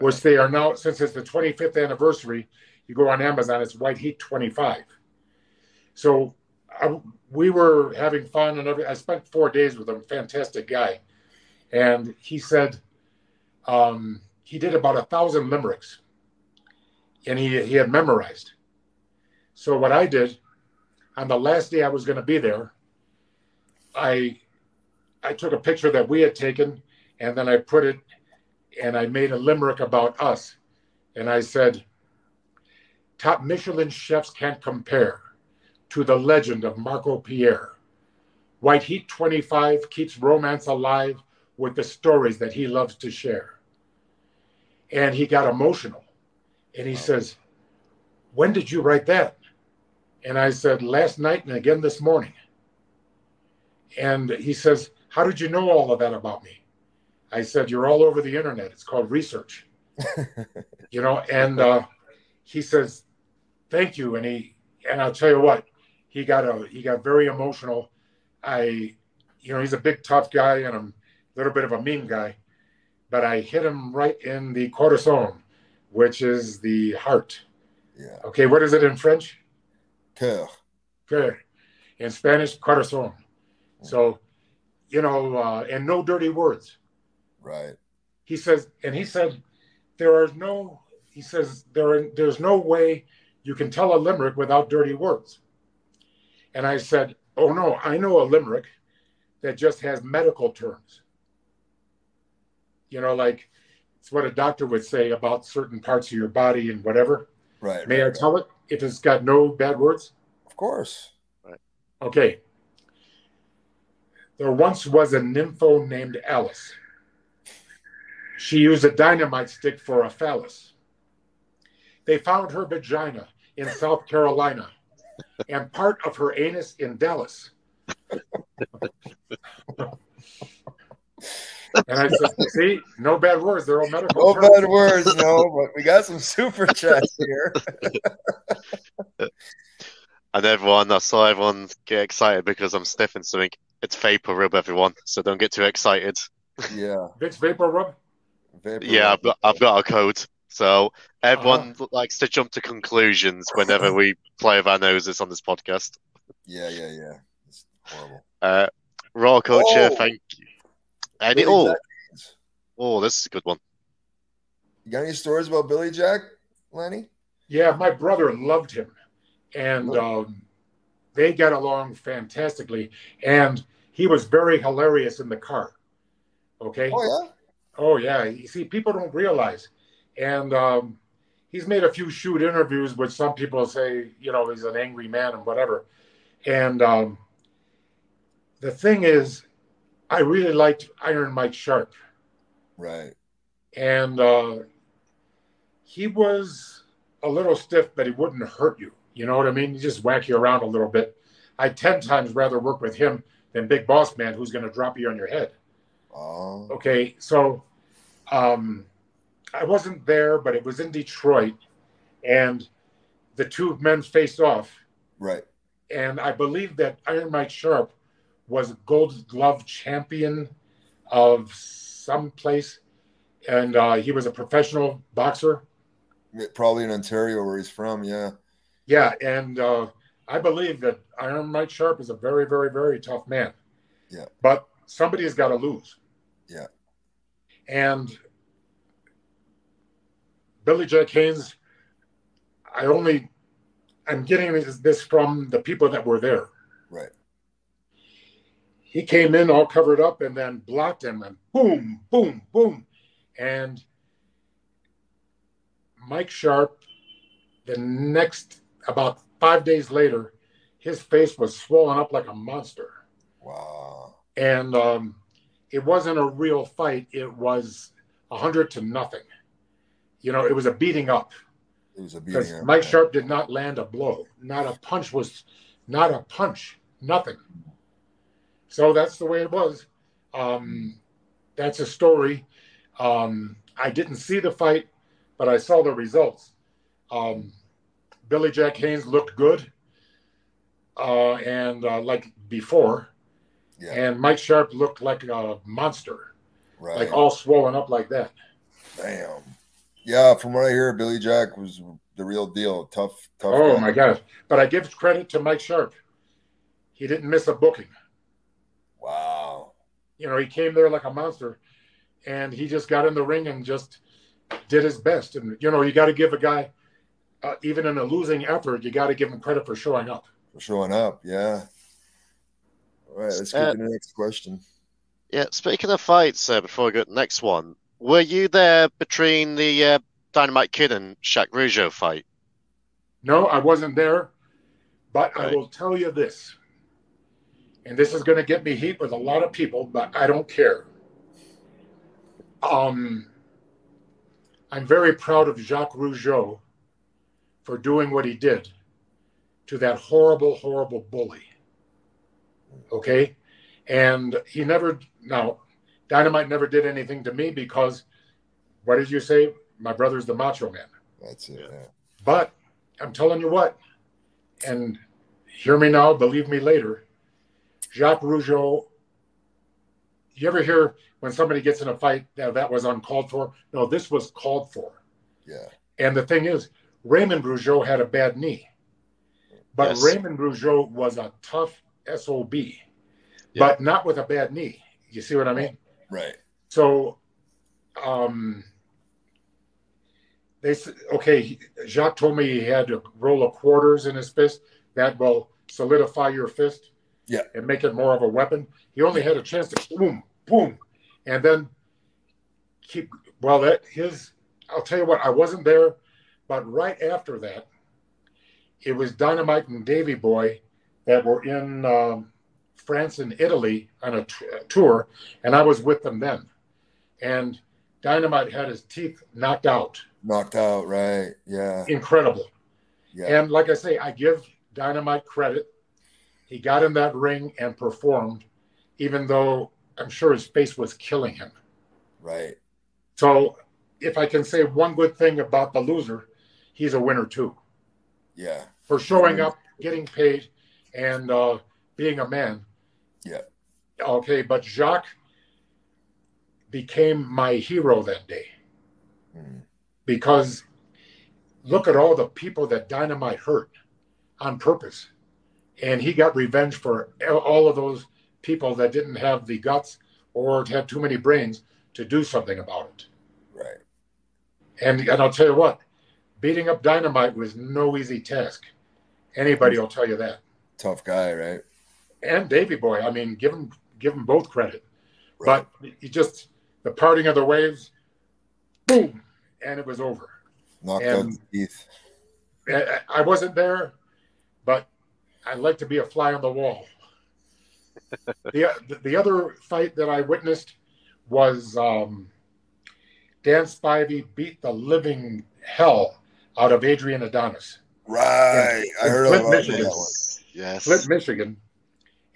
which they are now since it's the 25th anniversary you go on amazon it's white heat 25 so I, we were having fun and every, i spent four days with him fantastic guy. And he said um, he did about a thousand limericks. And he, he had memorized. So what i did on the last day i was going to be there i i took a picture that we had taken and then i put it and I made a limerick about us. And I said, Top Michelin chefs can't compare to the legend of Marco Pierre. White Heat 25 keeps romance alive with the stories that he loves to share. And he got emotional. And he Wow. says, When did you write that? And I said, Last night and again this morning. And he says, How did you know all of that about me? I said, You're all over the internet. It's called research. you know, and uh, he says, Thank you. And he and I'll tell you what, he got a he got very emotional. I you know, he's a big tough guy and I'm a little bit of a mean guy, but I hit him right in the corazon, which is the heart. yeah. Okay, what is it in French? Cœur. Good. In Spanish, corazon. So, you know, uh, and no dirty words. Right. he says and he said there are no he says there are, there's no way you can tell a limerick without dirty words and i said oh no i know a limerick that just has medical terms you know like it's what a doctor would say about certain parts of your body and whatever Right. may i right. tell it if it's got no bad words Of course. Right. Okay there once was a nympho named alice She used a dynamite stick for a phallus. They found her vagina in South Carolina and part of her anus in Dallas. and I said, see, no bad words. They're all medical. No terms." bad words, no, but we got some super chats here. And everyone, I saw everyone get excited because I'm sniffing something. It's vapor rub, everyone. So don't get too excited. Yeah. Vicks VapoRub. Vapor Yeah, I've got, I've got a code. So everyone Uh-huh. likes to jump to conclusions whenever we play with our noses on this podcast. Yeah, yeah, yeah. It's horrible. Uh, Raw culture, Oh. thank you. Any, oh, oh, this is a good one. You got any stories about Billy Jack, Lanny? Yeah, my brother loved him, and um, they got along fantastically. And he was very hilarious in the car. Okay. Oh yeah. Oh yeah. You see, people don't realize, and um, he's made a few shoot interviews, which some people say, you know, he's an angry man and whatever. And um, the thing is, I really liked Iron Mike Sharpe. Right. and uh, he was a little stiff, but he wouldn't hurt you. You know what I mean? He just whack you around a little bit. I'd ten times rather work with him than Big Boss Man, who's going to drop you on your head. Oh. Okay, so um, I wasn't there, but it was in Detroit, and the two men faced off. Right. And I believe that Iron Mike Sharpe was a Gold Glove champion of some place, and uh, he was a professional boxer. Probably in Ontario where he's from. Yeah. Yeah, and uh, I believe that Iron Mike Sharpe is a very, very, very tough man. Yeah. But somebody has got to lose. Yeah. And Billy Jack Haynes, I only, I'm getting this, this from the people that were there. Right. he came in all covered up and then blocked him and boom, boom, boom. And Mike Sharpe, the next about five days later, his face was swollen up like a monster. Wow. And um, it wasn't a real fight. It was a hundred to nothing. You know, it was a beating up. It was a beating up. Mike Sharpe did not land a blow. Not a punch was, not a punch, nothing. So that's the way it was. Um, that's a story. Um, I didn't see the fight, but I saw the results. Um, Billy Jack Haynes looked good, uh, and uh, like before, Yeah. and Mike Sharpe looked like a monster, right. like all swollen up like that. Damn. Yeah, from what I hear, Billy Jack was the real deal. Tough, tough. Oh guy. my gosh! But I give credit to Mike Sharpe. He didn't miss a booking. Wow. you know, he came there like a monster and he just got in the ring and just did his best. And, you know, you got to give a guy, uh, even in a losing effort, you got to give him credit for showing up. For showing up. Yeah. All right, let's get Uh, to the next question. Yeah, speaking of fights, uh, before we go to the next one, were you there between the uh, Dynamite Kid and Jacques Rougeau fight? No, I wasn't there, but I will tell you this. And this is going to get me heat with a lot of people, but I don't care. Um, I'm very proud of Jacques Rougeau for doing what he did to that horrible, horrible bully. Okay. And he never, now, Dynamite never did anything to me because what did you say? My brother's the macho man. That's it. Yeah. But I'm telling you what, and hear me now, believe me later. Jacques Rougeau, you ever hear when somebody gets in a fight that that was uncalled for? No, this was called for. Yeah. And the thing is, Raymond Rougeau had a bad knee, but Yes. Raymond Rougeau was a tough SOB, but not with a bad knee. You see what I mean? Right. So, um, they s- okay. Jacques told me he had a roll of quarters in his fist that will solidify your fist, Yeah. and make it more of a weapon. He only had a chance to boom, boom, and then keep. Well, that his. I'll tell you what. I wasn't there, but right after that, it was Dynamite and Davy Boy that were in um, France and Italy on a t- a tour, and I was with them then. And Dynamite had his teeth knocked out. Knocked out. Right. Yeah. Incredible. Yeah. And like I say, I give Dynamite credit. He got in that ring and performed, even though I'm sure his face was killing him. Right. So, if I can say one good thing about the loser, he's a winner too Yeah. for showing up, getting paid, and uh, being a man. Yeah. Okay, but Jacques became my hero that day Mm. because look at all the people that Dynamite hurt on purpose. And he got revenge for all of those people that didn't have the guts or had too many brains to do something about it. Right. And, and I'll tell you what, beating up Dynamite was no easy task. Anybody will tell you that. Tough guy. Right. And Davy Boy, I mean, give him give him both credit. Right. But he just the parting of the waves, boom, and it was over. Knocked out and- teeth. I I wasn't there, but I'd like to be a fly on the wall. the, the other fight that I witnessed was um, Dan Spivey beat the living hell out of Adrian Adonis, Right. I in heard Flint, about Michigan. that one. Yes. Flint, Michigan,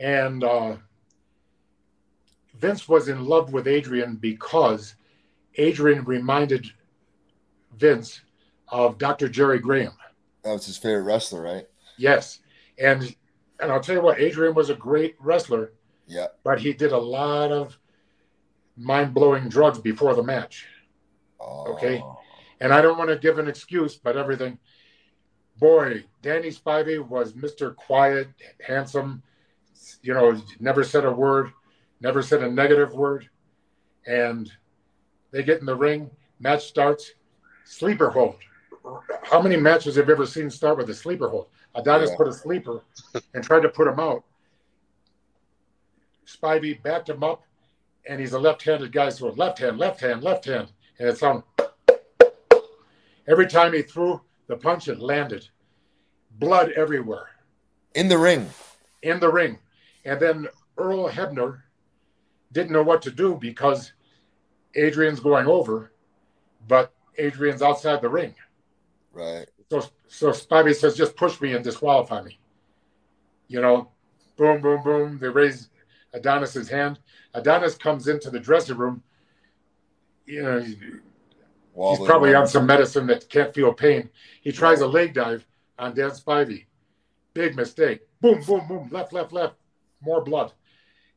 and uh, Vince was in love with Adrian because Adrian reminded Vince of Dr. Jerry Graham. That was his favorite wrestler, right? Yes, and and I'll tell you what, Adrian was a great wrestler, Yeah. but he did a lot of mind blowing drugs before the match. Oh. Okay. And I don't want to give an excuse, but everything. Boy, Danny Spivey was Mr. Quiet, handsome, you know, never said a word, never said a negative word. And they get in the ring, match starts, sleeper hold. How many matches have you ever seen start with a sleeper hold? Adonis Yeah. put a sleeper and tried to put him out. Spivey backed him up, and he's a left-handed guy, so left hand, left hand, left hand, and it's on. Every time he threw the punch, it landed. Blood everywhere. In the ring. In the ring. And then Earl Hebner didn't know what to do because Adrian's going over, but Adrian's outside the ring. Right. So so Spivey says, just push me and disqualify me. You know, boom, boom, boom. They raise Adonis's hand. Adonis comes into the dressing room. You know, he's, he's probably on some medicine that can't feel pain. He tries a leg dive on Dan Spivey. Big mistake. Boom, boom, boom. Left, left, left. More blood.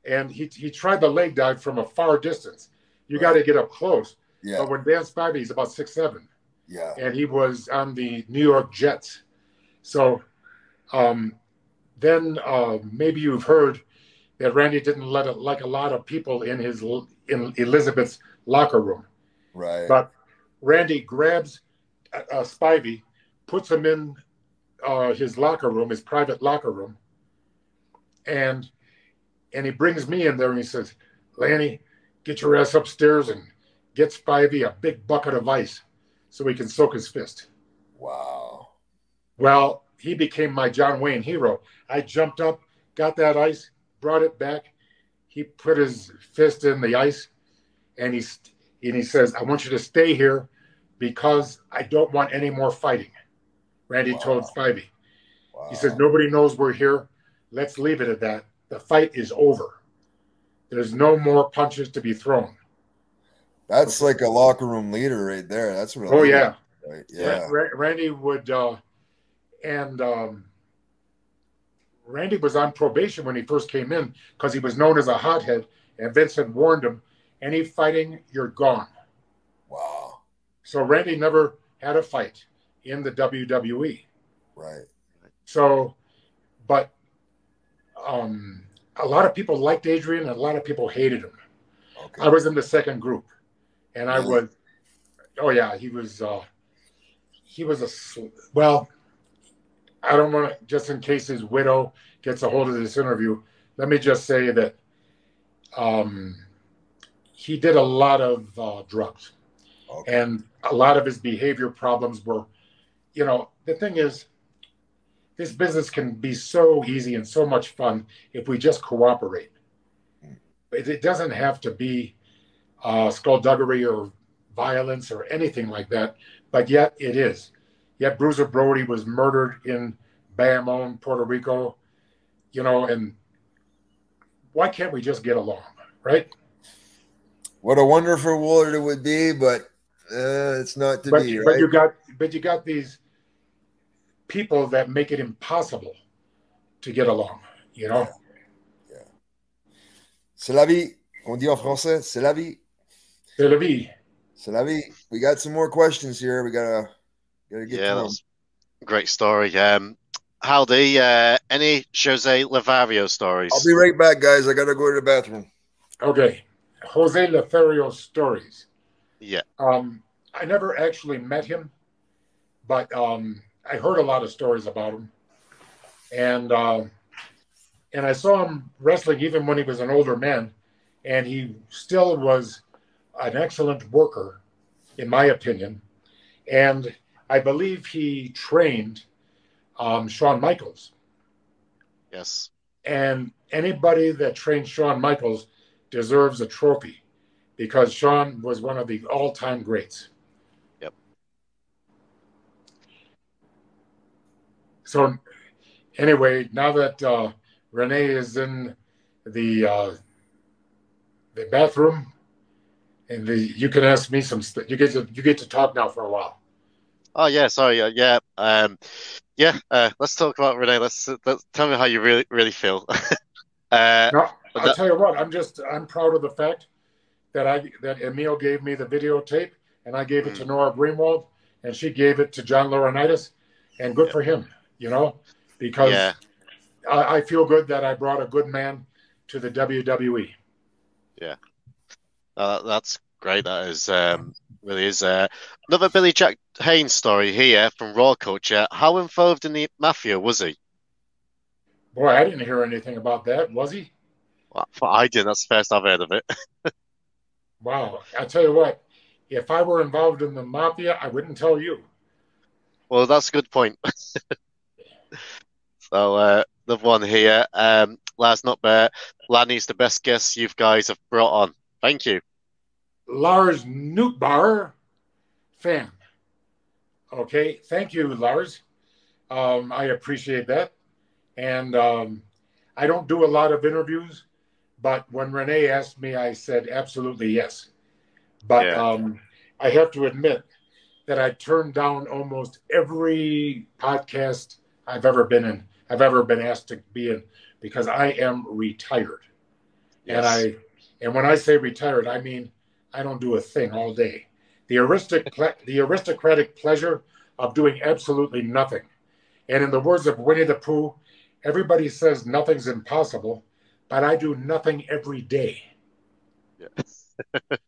And he, he tried the leg dive from a far distance. You right. got to get up close. Yeah. But when Dan Spivey is about six seven, yeah, and he was on the New York Jets, so um, then uh, maybe you've heard that Randy didn't let it, like a lot of people in his in Elizabeth's locker room. Right. But Randy grabs uh, uh, Spivey, puts him in uh, his locker room, his private locker room, and and he brings me in there and he says, "Lanny, get your ass upstairs and get Spivey a big bucket of ice so he can soak his fist." Wow. Well, he became my John Wayne hero. I jumped up, got that ice, brought it back. He put his fist in the ice, and he and he says, "I want you to stay here because I don't want any more fighting." Randy wow. told Spivey. Wow. He says, "Nobody knows we're here. Let's leave it at that. The fight is over. There's no more punches to be thrown." That's like a locker room leader right there. That's really. Oh yeah. Right? Yeah. Randy would, uh, and um, Randy was on probation when he first came in because he was known as a hothead, and Vince had warned him, "Any fighting, you're gone." Wow. So Randy never had a fight in the WWE. Right. So, but um, a lot of people liked Adrian, and a lot of people hated him. Okay. I was in the second group, and I was, oh yeah, he was, uh, he was a well I don't want to, just in case his widow gets a hold of this interview, let me just say that um, he did a lot of uh, drugs. Okay. And a lot of his behavior problems were, you know, the thing is, this business can be so easy and so much fun if we just cooperate. It, it doesn't have to be uh, skullduggery or violence or anything like that, but yet it is. Yet Bruiser Brody was murdered in Bayamon, Puerto Rico, you know, and why can't we just get along, right? What a wonderful world it would be, but uh, it's not to but, be. But right? you got, but you got these people that make it impossible to get along, you know. Yeah. C'est la vie. On dit en français, c'est la vie. C'est la vie. C'est la vie. We got some more questions here. We gotta Gotta get yeah, that's great story. Um, Howdy, uh, any Jose Lothario stories? I'll be right back, guys. I gotta go to the bathroom. Okay, Jose Lothario stories. Yeah. Um, I never actually met him, but um, I heard a lot of stories about him, and uh, and I saw him wrestling even when he was an older man, and he still was an excellent worker, in my opinion, and I believe he trained um, Shawn Michaels. Yes. And anybody that trained Shawn Michaels deserves a trophy because Shawn was one of the all time greats. So, anyway, now that uh, Renee is in the uh, the bathroom, and the, you can ask me some. St- you get to you get to talk now for a while. Oh yeah, sorry, uh, yeah, um, yeah. Uh, let's talk about Renee. Let's, let's tell me how you really really feel. uh, no, I'll that... tell you what. I'm just I'm proud of the fact that I that Emil gave me the videotape and I gave it mm. to Nora Greenwald and she gave it to John Laurinaitis, and good yeah. for him, you know, because yeah. I, I feel good that I brought a good man to the WWE. Yeah, uh, that's great. That is um, really is. Uh, another Billy Jack Haynes story here from Raw Culture. How involved in the mafia was he? Boy, I didn't hear anything about that. Was he? Well, I did. That's the first I've heard of it. wow. I tell you what, if I were involved in the mafia, I wouldn't tell you. Well, that's a good point. so, uh, the one here. Um, not bad. Lanny's the best guest you guys have brought on. Thank you. Lars Newtbar, fan. Okay, thank you, Lars. Um, I appreciate that. And um, I don't do a lot of interviews, but when Renee asked me, I said absolutely yes. But yeah. um, I have to admit that I turned down almost every podcast I've ever been in, I've ever been asked to be in, because I am retired. Yes. And I, and when I say retired, I mean I don't do a thing all day. The aristocratic, the aristocratic pleasure of doing absolutely nothing. And in the words of Winnie the Pooh, everybody says nothing's impossible, but I do nothing every day. Yes.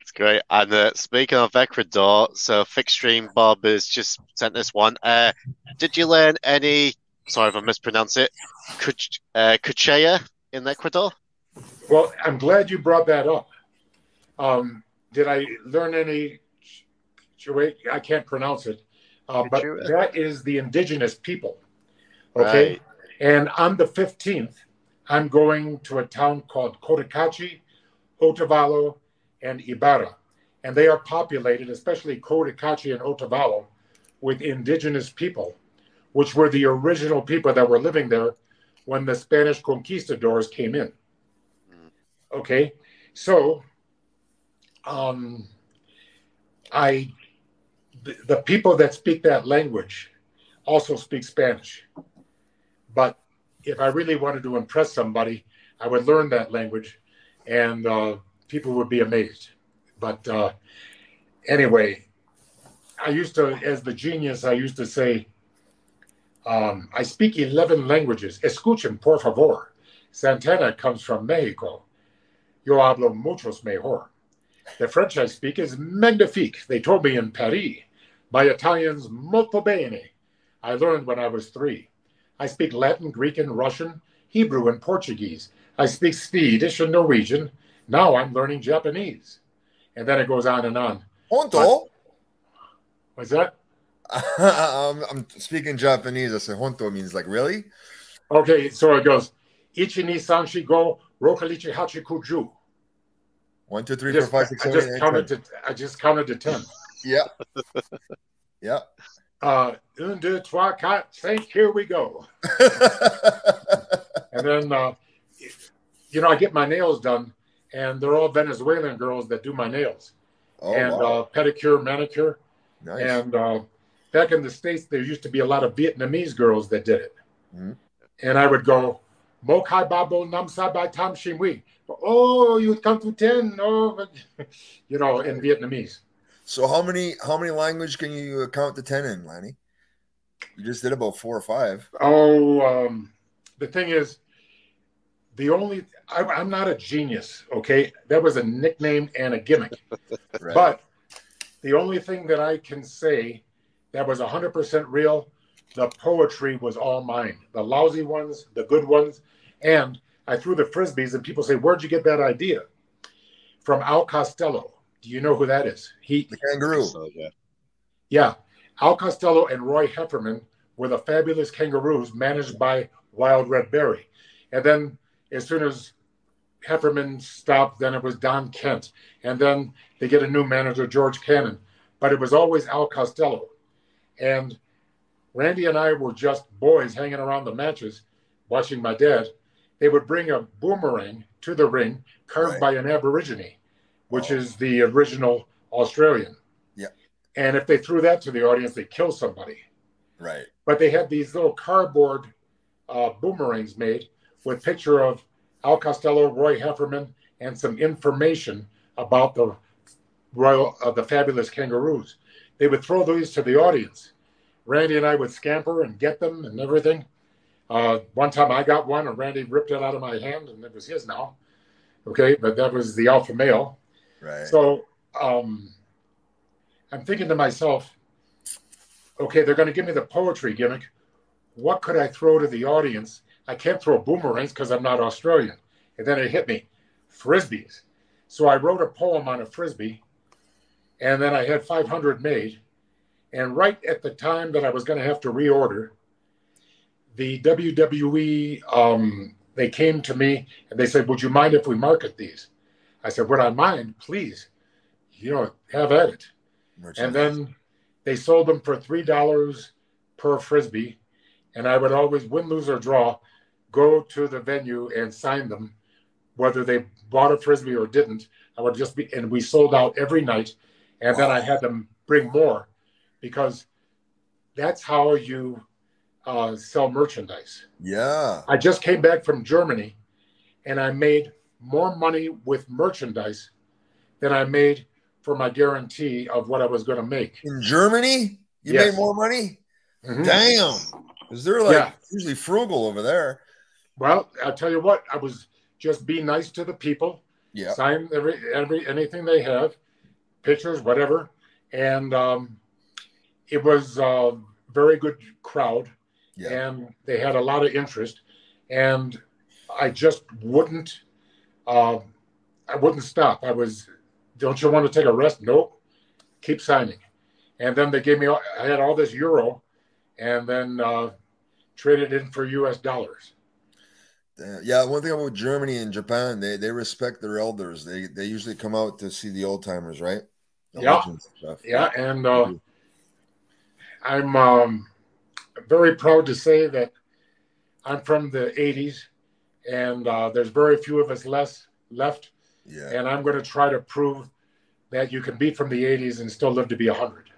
it's great. And uh, speaking of Ecuador, so Fixstream Bob has just sent this one. Uh, did you learn any, sorry if I mispronounce it, Kuch, uh, Kuchea in Ecuador? Well, I'm glad you brought that up. Um, did I learn any? I can't pronounce it, uh, but that is the indigenous people. Okay, right. and on the fifteenth, I'm going to a town called Cotacachi, Otavalo, and Ibarra, and they are populated, especially Cotacachi and Otavalo, with indigenous people, which were the original people that were living there when the Spanish conquistadors came in. Mm. Okay, so um, I the, the people that speak that language also speak Spanish. But if I really wanted to impress somebody, I would learn that language, and uh, people would be amazed. But uh, anyway, I used to, as the genius, I used to say, um, I speak 11 languages. Escuchen, por favor. Santana comes from Mexico. Yo hablo muchos mejor. The French I speak is magnifique. They told me in Paris. My Italian's molto bene. I learned when I was three. I speak Latin, Greek, and Russian, Hebrew, and Portuguese. I speak Swedish and Norwegian. Now I'm learning Japanese. And then it goes on and on. Honto? What's that? um, I'm speaking Japanese. I say honto means like really? Okay, so it goes Ichi ni san shi go rokalichi hachi kuju. One, two, three, just, four, five, six, seven, I just eight, counted to I just counted to ten. yeah. yeah. Uh un, deux, trois, quatre, cinq, here we go. and then uh you know, I get my nails done and they're all Venezuelan girls that do my nails. Oh, and wow. uh pedicure, manicure. Nice. And uh back in the States there used to be a lot of Vietnamese girls that did it. Mm-hmm. And I would go, Mokai Babo Nam Sabai Tam Shimwi oh, you come to 10. Oh, you know, in Vietnamese. So how many how many language can you count to 10 in, Lanny? You just did about four or five. Oh, um, the thing is, the only I, am not a genius. Okay, that was a nickname and a gimmick. right. But the only thing that I can say that was 100% real, the poetry was all mine. The lousy ones, the good ones, and I threw the frisbees, and people say, "Where'd you get that idea?" From Al Costello. Do you know who that is? He the kangaroo. So, yeah. yeah, Al Costello and Roy Heffernan were the fabulous kangaroos managed by Wild Red Berry, and then as soon as Heffernan stopped, then it was Don Kent, and then they get a new manager, George Cannon, but it was always Al Costello, and Randy and I were just boys hanging around the matches, watching my dad they would bring a boomerang to the ring carved right. by an Aborigine, which oh. is the original Australian. Yeah. And if they threw that to the audience, they kill somebody. Right. But they had these little cardboard uh, boomerangs made with picture of Al Costello, Roy Heffernan, and some information about the royal, uh, the fabulous kangaroos. They would throw these to the audience. Randy and I would scamper and get them and everything. Uh, one time I got one and Randy ripped it out of my hand and it was his now. Okay, but that was the alpha male. Right. So um, I'm thinking to myself, okay, they're going to give me the poetry gimmick. What could I throw to the audience? I can't throw boomerangs because I'm not Australian. and then it hit me, frisbees. So I wrote a poem on a frisbee, and then I had 500 made. And right at the time that I was going to have to reorder, the WWE um, they came to me and they said, "Would you mind if we market these?" I said, "Would I mind? Please, you know, have at it." And then they sold them for three dollars per frisbee, and I would always win, lose, or draw, go to the venue and sign them, whether they bought a frisbee or didn't. I would just be, and we sold out every night, and then I had them bring more, because that's how you uh, sell merchandise. Yeah. I just came back from Germany, and I made more money with merchandise than I made for my guarantee of what I was going to make. In Germany, you Yes. made more money. Mhm. Damn, because they're like Yeah. usually frugal over there. Well, I'll tell you what, I was just be nice to the people, Yeah. sign every every anything they have, pictures, whatever, and um, it was a very good crowd, Yeah. and they had a lot of interest, and I just wouldn't, uh, I wouldn't stop. I was, don't you want to take a rest? Nope, keep signing, and then they gave me, all- I had all this euro, and then uh, traded in for U.S. dollars. Uh, yeah, one thing about Germany and Japan, they they respect their elders. They they usually come out to see the old timers, right? Yeah. and. Yeah, and uh, I'm um, very proud to say that I'm from the 80s, and uh, there's very few of us less left. Yeah. And I'm going to try to prove that you can be from the 80s and still live to be 100.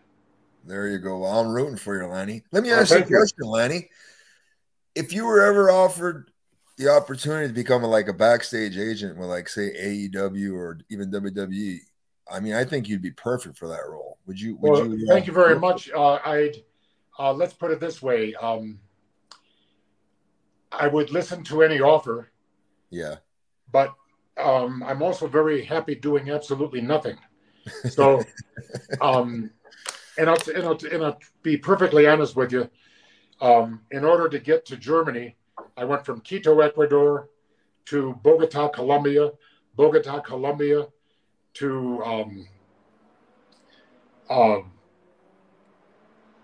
There you go. Well, I'm rooting for you, Lanny. Let me ask you a thank you. question, Lanny. If you were ever offered the opportunity to become a, like a backstage agent with, like, say AEW or even WWE, I mean, I think you'd be perfect for that role. Would you? Would Well, you? thank you very much. Uh, I'd uh, let's put it this way: um, I would listen to any offer, Yeah. but um, I'm also very happy doing absolutely nothing. So, um, and I'll, and, I'll, and I'll be perfectly honest with you. Um, in order to get to Germany, I went from Quito, Ecuador, to Bogota, Colombia, Bogota, Colombia, to um, um,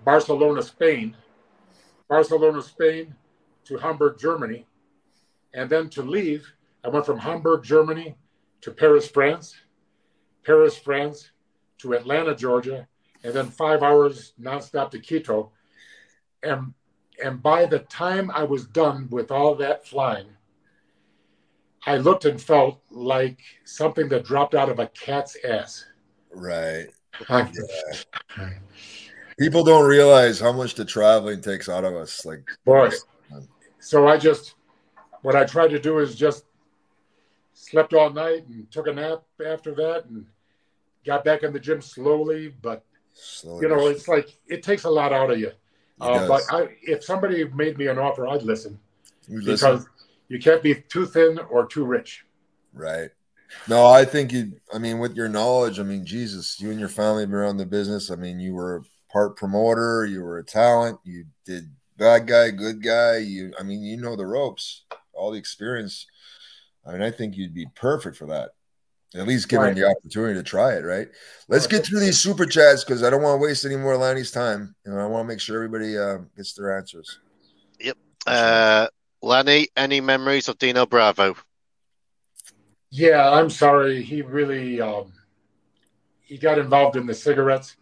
Barcelona, Spain, Barcelona, Spain, to Hamburg, Germany, and then to leave, I went from Hamburg, Germany, to Paris, France, Paris, France, to Atlanta, Georgia, and then five hours nonstop to Quito. And and by the time I was done with all that flying, I looked and felt like something that dropped out of a cat's ass. Right. People don't realize how much the traveling takes out of us. Like, Boy. So I just, what I tried to do is just slept all night and took a nap after that and got back in the gym slowly. But, slowly you know, it's like, it takes a lot out of you. Uh, but. I, if somebody made me an offer, I'd listen You listen. Because you can't be too thin or too rich. Right. No, I think you. I mean, with your knowledge, I mean, Jesus, you and your family have been around the business. I mean, you were part promoter, you were a talent, you did bad guy, good guy. You, I mean, you know the ropes, all the experience. I mean, I think you'd be perfect for that. At least given Right. the opportunity to try it, right? Let's get through these super chats because I don't want to waste any more of Lanny's time, and I want to make sure everybody uh, gets their answers. Yep. Uh, Lanny, any memories of Dino Bravo? Yeah, I'm sorry. He really um, he got involved in the cigarettes,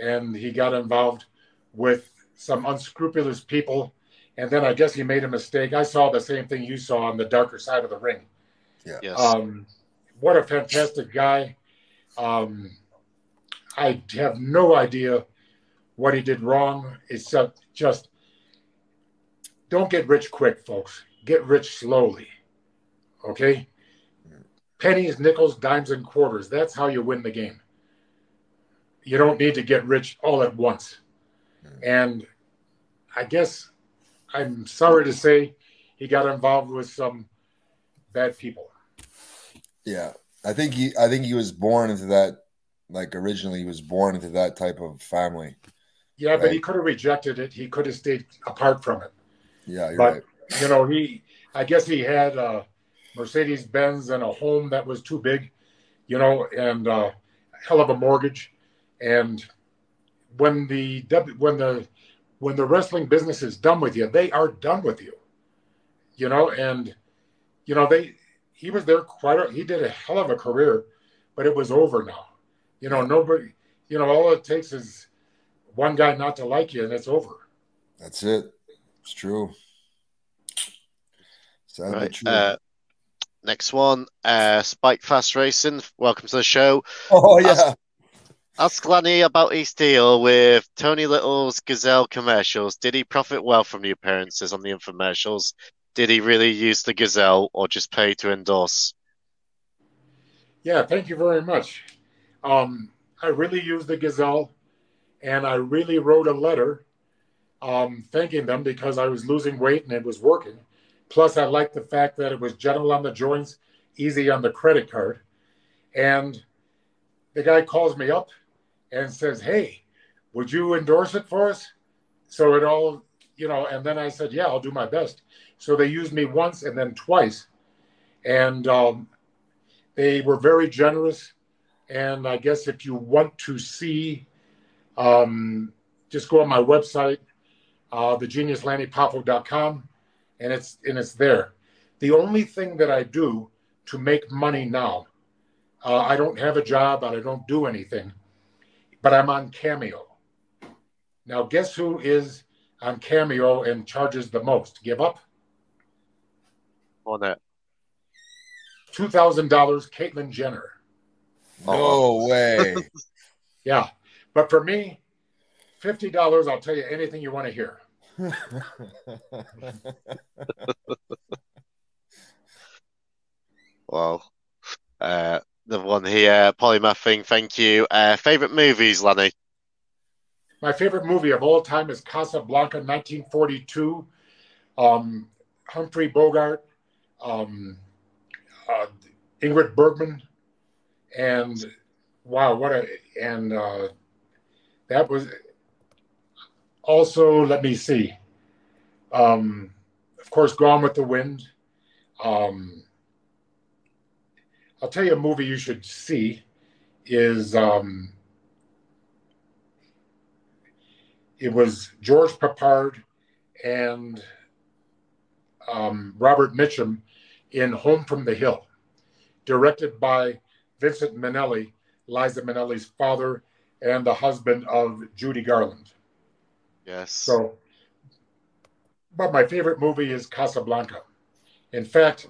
and he got involved with some unscrupulous people. And then I guess he made a mistake. I saw the same thing you saw on the darker side of the ring. Yes. Um, what a fantastic guy. Um, I have no idea what he did wrong. It's just, just don't get rich quick, folks. Get rich slowly. Okay? Pennies, nickels, dimes, and quarters. That's how you win the game. You don't need to get rich all at once. And I guess I'm sorry to say he got involved with some bad people. Yeah, I think he. I think he was born into that. Like originally, he was born into that type of family. Yeah, but he could have rejected it. He could have stayed apart from it. Yeah, you're But right. you know, he I guess he had uh, Mercedes Benz and a home that was too big, you know, and uh, hell of a mortgage. And when the when the when the wrestling business is done with you, they are done with you, you know. And you know they he was there quite a, he did a hell of a career, but it was over now. You know, nobody. You know, all it takes is one guy not to like you, and it's over. That's it. It's true. Sadly right. true. Uh, next one, uh, Spike Fast Racing. Welcome to the show. Oh yeah. Ask, ask Lanny about his deal with Tony Little's Gazelle commercials. Did he profit well from the appearances on the infomercials? Did he really use the Gazelle or just pay to endorse? Yeah, thank you very much. Um, I really used the Gazelle, and I really wrote a letter um, thanking them because I was losing weight and it was working. Plus, I liked the fact that it was gentle on the joints, easy on the credit card. And the guy calls me up and says, Hey, would you endorse it for us? So it all, you know, and then I said, Yeah, I'll do my best. So they used me once and then twice. And um, they were very generous. And I guess if you want to see, um, just go on my website, uh, thegeniuslannypoffo.com and it's and it's there. The only thing that I do to make money now, uh, I don't have a job and I don't do anything, but I'm on Cameo. Now, guess who is on Cameo and charges the most? Give up. On that. Two thousand dollars, Caitlyn Jenner. No way. yeah, but for me, fifty dollars. I'll tell you anything you want to hear. well, uh, the one here, polymathing. Thank you. Uh, favorite movies, Lanny? My favorite movie of all time is Casablanca, 1942. Um, Humphrey Bogart, um, uh, Ingrid Bergman, and wow, what a and uh, that was also, let me see. Um, of course, Gone with the Wind. Um, I'll tell you a movie you should see is um, it was George Peppard and um, Robert Mitchum in Home from the Hill, directed by Vincent Minnelli, Liza Minnelli's father and the husband of Judy Garland. Yes. So, but my favorite movie is Casablanca. In fact,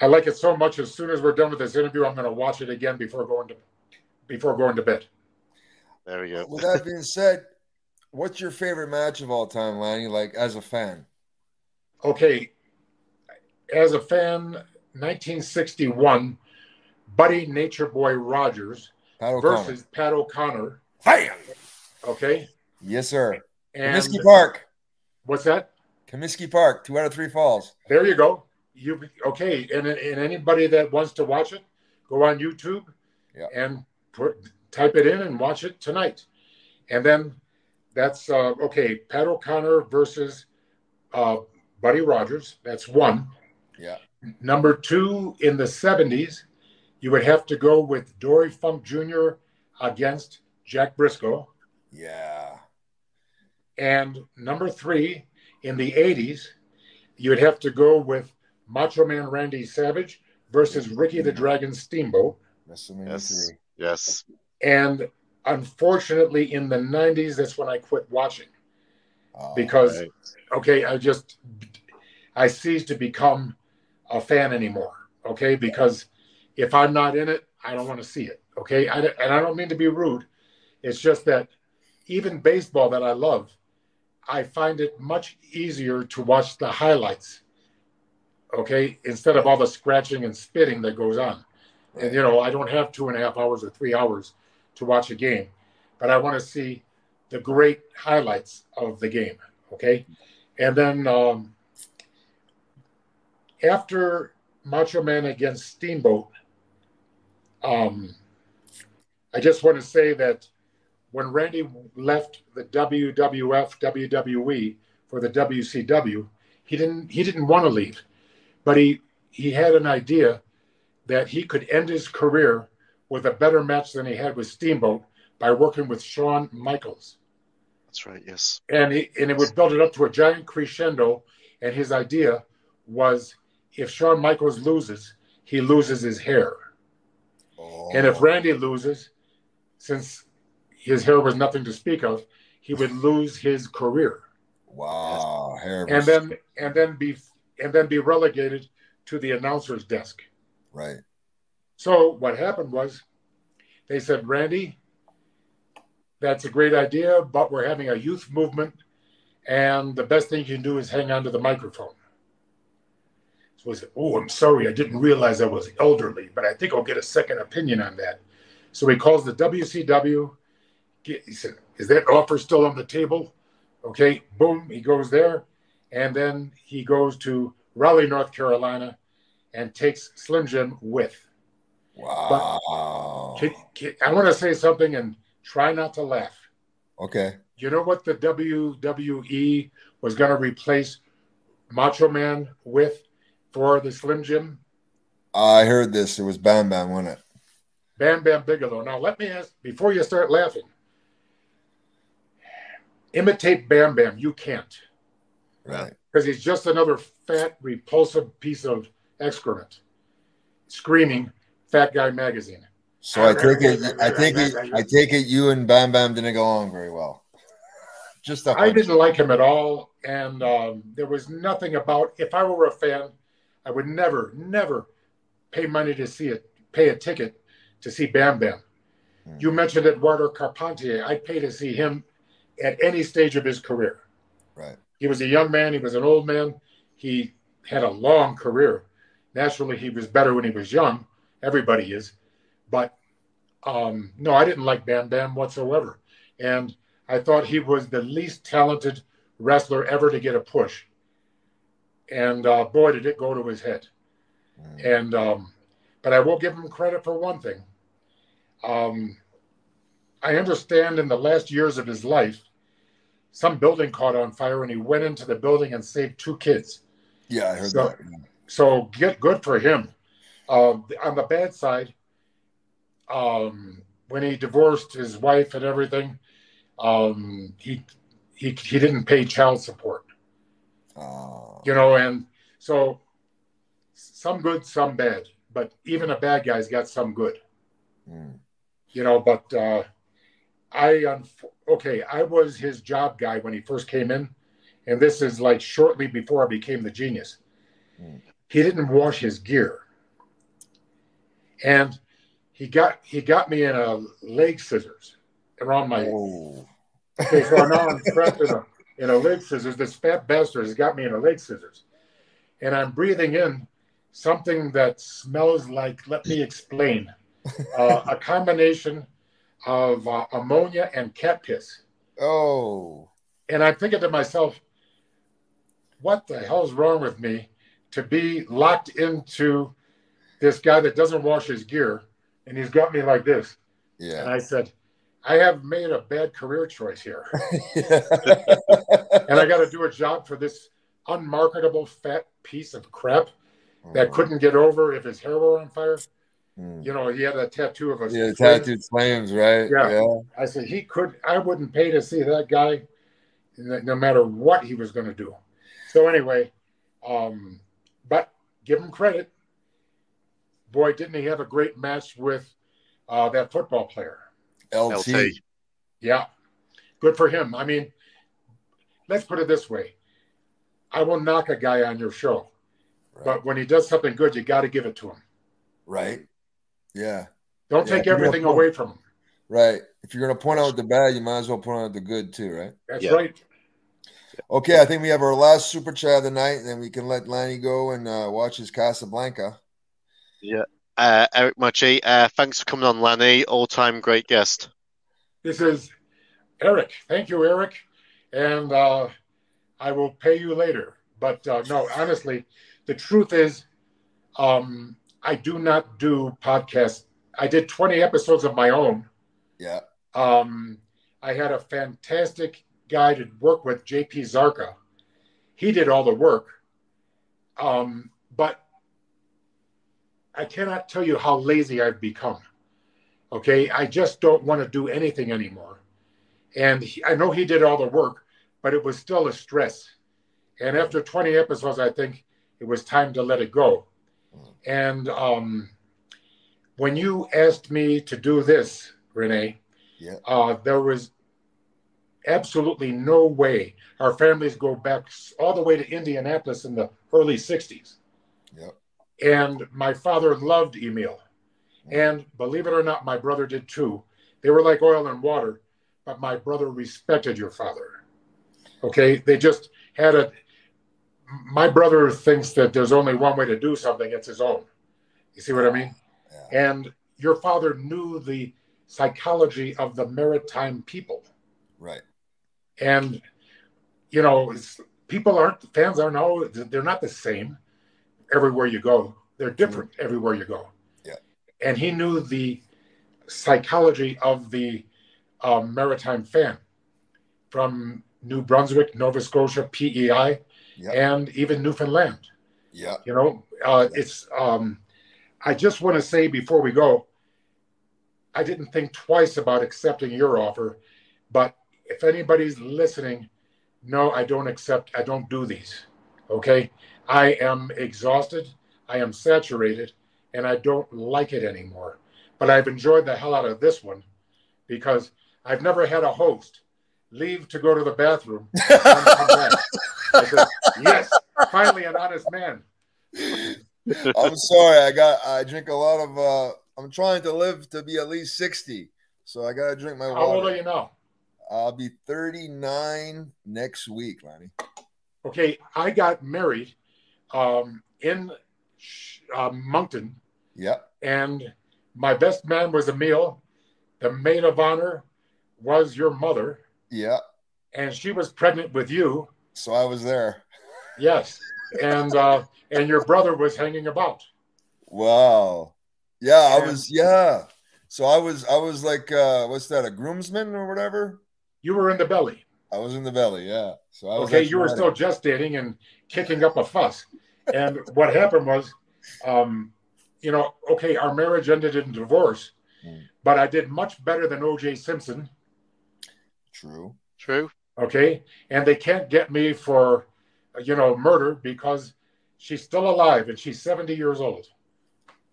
I like it so much. As soon as we're done with this interview, I'm going to watch it again before going to before going to bed. There we go. With that being said, what's your favorite match of all time, Lanny? Like as a fan? Okay, as a fan, 1961, Buddy Nature Boy Rogers Pat versus Pat O'Connor. Hi. Okay. Yes, sir. And Comiskey Park. What's that? Comiskey Park, two out of three falls. There you go. You okay? And, and anybody that wants to watch it, go on YouTube yeah. and put type it in and watch it tonight. And then that's uh, okay. Pat O'Connor versus uh, Buddy Rogers. That's one. Yeah. Number two in the '70s, you would have to go with Dory Funk Jr. against Jack Brisco. Yeah. And number three, in the 80s, you'd have to go with Macho Man Randy Savage versus Ricky the Dragon Steamboat. Yes. Yes. And unfortunately, in the 90s, that's when I quit watching. Oh, because, right. okay, I just, I ceased to become a fan anymore. Okay. Because if I'm not in it, I don't want to see it. Okay. I, and I don't mean to be rude. It's just that even baseball that I love, I find it much easier to watch the highlights. Okay, instead of all the scratching and spitting that goes on. And you know, I don't have two and a half hours or three hours to watch a game, but I want to see the great highlights of the game. Okay, and then um, after Macho Man against Steamboat, um, I just want to say that when Randy left the WWF WWE for the WCW, he didn't he didn't want to leave, but he he had an idea that he could end his career with a better match than he had with Steamboat by working with Shawn Michaels. That's right, yes. And he, and it would build it up to a giant crescendo. And his idea was if Shawn Michaels loses, he loses his hair. Oh. And if oh. Randy loses, since his hair was nothing to speak of, he would lose his career. Wow, hair and then and then be and then be relegated to the announcer's desk. Right. So what happened was they said, Randy, that's a great idea, but we're having a youth movement, and the best thing you can do is hang on to the microphone. So I said, Oh, I'm sorry, I didn't realize I was elderly, but I think I'll get a second opinion on that. So he calls the WCW. He said, Is that offer still on the table? Okay, boom, he goes there. And then he goes to Raleigh, North Carolina, and takes Slim Jim with. Wow. Can, can, I want to say something and try not to laugh. Okay. You know what the WWE was going to replace Macho Man with for the Slim Jim? I heard this. It was Bam Bam, wasn't it? Bam Bam Bigelow. Now, let me ask before you start laughing imitate Bam Bam. You can't. Right. Because he's just another fat, repulsive piece of excrement screaming Fat Guy Magazine. So I take it, I take it, I take it. You and Bam Bam didn't go along very well. Just I didn't like him at all, and um, there was nothing about. If I were a fan, I would never, never pay money to see it, pay a ticket to see Bam Bam. Hmm. You mentioned Eduardo Carpentier. I'd pay to see him at any stage of his career. Right. He was a young man. He was an old man. He had a long career. Naturally, he was better when he was young. Everybody is. But um, no, I didn't like Bam Bam whatsoever. And I thought he was the least talented wrestler ever to get a push. And uh, boy, did it go to his head. Mm. And um, but I will give him credit for one thing. Um, I understand in the last years of his life, some building caught on fire and he went into the building and saved two kids. Yeah, I heard so, that. So get good for him. Uh, on the bad side, um, when he divorced his wife and everything, um, he he he didn't pay child support. Oh. You know, and so some good, some bad. But even a bad guy's got some good. Mm. You know, but uh, I okay, I was his job guy when he first came in, and this is like shortly before I became the genius. Mm. He didn't wash his gear, and he got he got me in a leg scissors around my. Oh. okay, so now I'm trapped in a in a leg scissors. This fat bastard has got me in a leg scissors, and I'm breathing in something that smells like. Let me explain. Uh, a combination of uh, ammonia and cat piss. Oh. And I'm thinking to myself, what the hell's wrong with me to be locked into this guy that doesn't wash his gear and he's got me like this. Yeah. And I said, I have made a bad career choice here. and I got to do a job for this unmarketable fat piece of crap that oh. couldn't get over if his hair were on fire. Mm. You know, he had a tattoo of us. Yeah, tattooed flames, right? Yeah. yeah. I said he could. I wouldn't pay to see that guy, no matter what he was going to do. So anyway, um, but give him credit. Boy, didn't he have a great match with uh, that football player, LT. LT. Yeah, good for him. I mean, let's put it this way: I will knock a guy on your show, right. but when he does something good, you got to give it to him. Right. Yeah. Don't yeah, take everything away from them. Right. If you're going to point out the bad, you might as well point out the good too, right? That's yeah. right. Okay, I think we have our last super chat of the night, and then we can let Lanny go and uh, watch his Casablanca. Yeah. Uh, Eric Machi, uh, thanks for coming on, Lanny. All time great guest. This is Eric. Thank you, Eric. And uh, I will pay you later. But uh, no, honestly, the truth is, um, I do not do podcasts. I did 20 episodes of my own. Yeah. Um, I had a fantastic guy to work with, JP Zarka. He did all the work. Um, but I cannot tell you how lazy I've become. Okay, I just don't want to do anything anymore. And he, I know he did all the work, but it was still a stress. And after 20 episodes, I think it was time to let it go. And um, when you asked me to do this, Renee, Yeah. uh, there was absolutely no way. Our families go back all the way to Indianapolis in the early 60s. Yep. And my father loved Emil. And believe it or not, my brother did too. They were like oil and water, but my brother respected your father. Okay. They just had a. My brother thinks that there's only one way to do something, it's his own. You see what I mean? Yeah. And your father knew the psychology of the maritime people. Right. And, you know, it's, people aren't, fans aren't all, they're not the same everywhere you go. They're different everywhere you go. Yeah. And he knew the psychology of the um, maritime fan from New Brunswick, Nova Scotia, PEI, Yeah. and even Newfoundland. Yeah. You know, uh, it's. Um, I just want to say before we go, I didn't think twice about accepting your offer, but if anybody's listening, no, I don't accept. I don't do these. Okay, I am exhausted. I am saturated, and I don't like it anymore. But I've enjoyed the hell out of this one because I've never had a host leave to go to the bathroom and come back. I said, yes, finally an honest man. I'm sorry. I got. I drink a lot of. uh I'm trying to live to be at least 60, so I gotta drink my How old water. are you now? I'll be 39 next week, Lanny. Okay, I got married um, in uh, Moncton, Yeah. and my best man was Emil. The maid of honor was your mother, Yeah. and she was pregnant with you. So I was there. Yes, and uh, and your brother was hanging about. Wow. Yeah, I was. Yeah. So I was. I was like, uh what's that? A groomsman or whatever. You were in the belly. I was in the belly. Yeah. So I was. Okay, you were ready. still gestating and kicking up a fuss. And what happened was, um, you know, okay, our marriage ended in divorce, Mm. but I did much better than O.J. Simpson. True. True. Okay, and they can't get me for, you know, murder because she's still alive and she's seventy years old,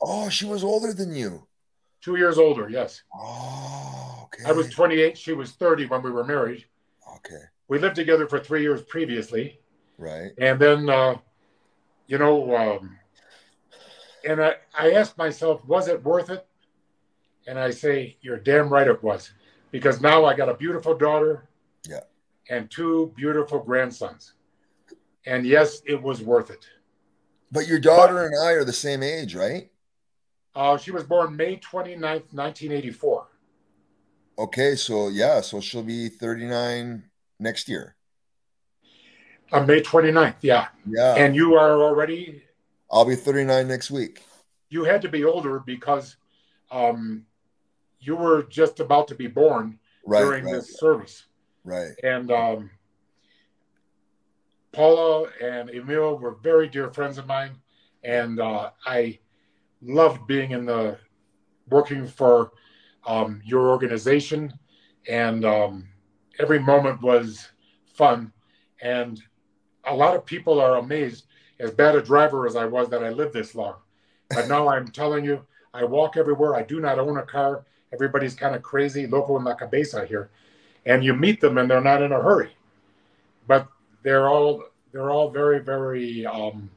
Oh, she was older than you. two years older. Yes, Oh, okay. I was twenty-eight; she was thirty when we were married. okay. We lived together for three years previously. Right. And then, uh, you know, um, and I, I asked myself, was it worth it? And I say, you're damn right it was. Because now I got a beautiful daughter Yeah. and two beautiful grandsons. And yes, it was worth it. But your daughter and I are the same age, right? Uh, she was born May 29th, 1984. Okay, so yeah, so she'll be 39 next year. Uh, May 29th, yeah. Yeah. And you are already, I'll be 39 next week. you had to be older because um, you were just about to be born Right. during right, this service. right. and um, Paula and Emil were very dear friends of mine, and uh, I loved being in the working for um, your organization, and um, every moment was fun. And a lot of people are amazed, as bad a driver as I was, that I lived this long. But now I'm telling you, I walk everywhere. I do not own a car. Everybody's kind of crazy, loco in la cabeza here and you meet them and they're not in a hurry but they're all they're all very very um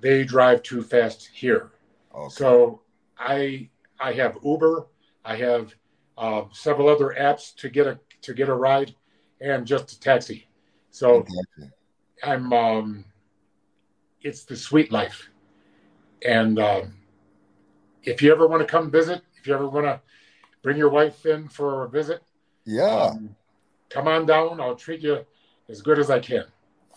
they drive too fast here Okay. so i i have uber i have uh, several other apps to get a to get a ride and just a taxi so Exactly. i'm um it's the sweet life and um if you ever want to come visit if you ever want to bring your wife in for a visit Yeah. um, come on down. I'll treat you as good as I can.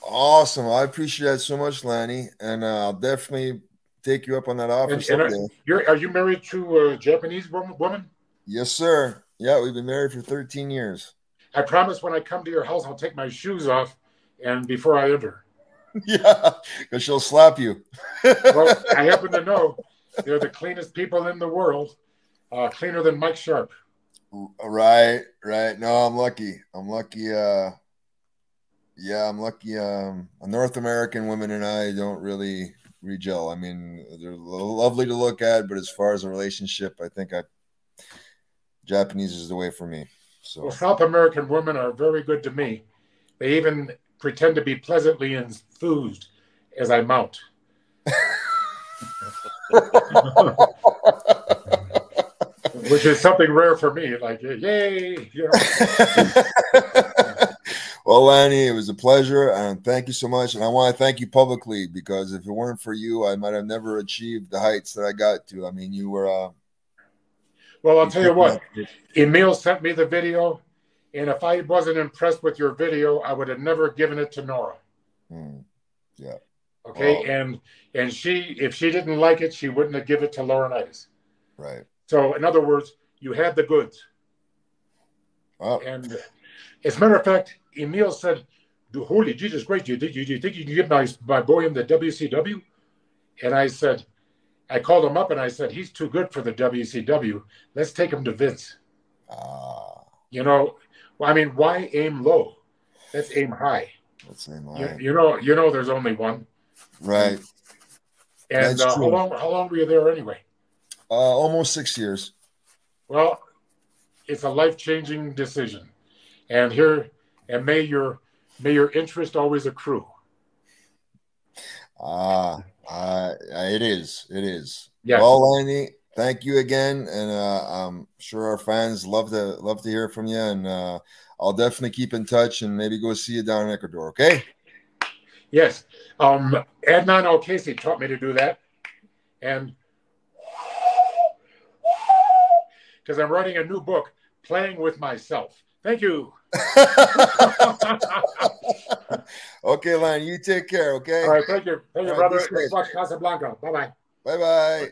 awesome. I appreciate that so much, Lanny. And uh, I'll definitely take you up on that offer And- and You're, are you married to a Japanese woman, woman? yes, sir. Yeah, we've been married for 13 years. I promise when I come to your house, I'll take my shoes off and before I enter. yeah, because she'll slap you. well, I happen to know they're the cleanest people in the world, uh, cleaner than Mike Sharpe. Right, right. No, I'm lucky. I'm lucky. Uh, yeah, I'm lucky. Um, a North American women and I don't really regel. I mean, they're lovely to look at, but as far as a relationship, I think I Japanese is the way for me. So well, South American women are very good to me. They even pretend to be pleasantly enthused as I mount. Which is something rare for me. Like, yay! You know. well, Lanny, it was a pleasure, and thank you so much. And I want to thank you publicly because if it weren't for you, I might have never achieved the heights that I got to. I mean, you were. Uh, well, I'll tell you what. Emil sent me the video, and if I wasn't impressed with your video, I would have never given it to Nora. Hmm. Yeah. Okay, and and she, if she didn't like it, she wouldn't have given it to Laurinaitis. Right. So, in other words, you had the goods. Wow. And as a matter of fact, Emil said, "Holy Jesus Christ, do you, think, you think you can get my my boy in the WCW?" And I said, I called him up and I said, "He's too good for the WCW. Let's take him to Vince." Ah. You know, well, I mean, why aim low? Let's aim high. Let's aim high. You, you know, you know, there's only one. Right. And uh, how long? How long were you there anyway? Uh, almost six years. Well, it's a life changing decision, and here, and may your may your interest always accrue. Ah, uh, it is. It is. Yeah. Well, Andy, thank you again, and uh, I'm sure our fans love to love to hear from you, and uh, I'll definitely keep in touch and maybe go see you down in Ecuador. Okay. Yes. Um, Adnan O'Casey taught me to do that. And because I'm writing a new book, Playing with Myself. Thank you. okay, Lan, you take care, okay? All right, thank you. Thank you, brother. Let's watch Casablanca. Bye bye. Bye bye.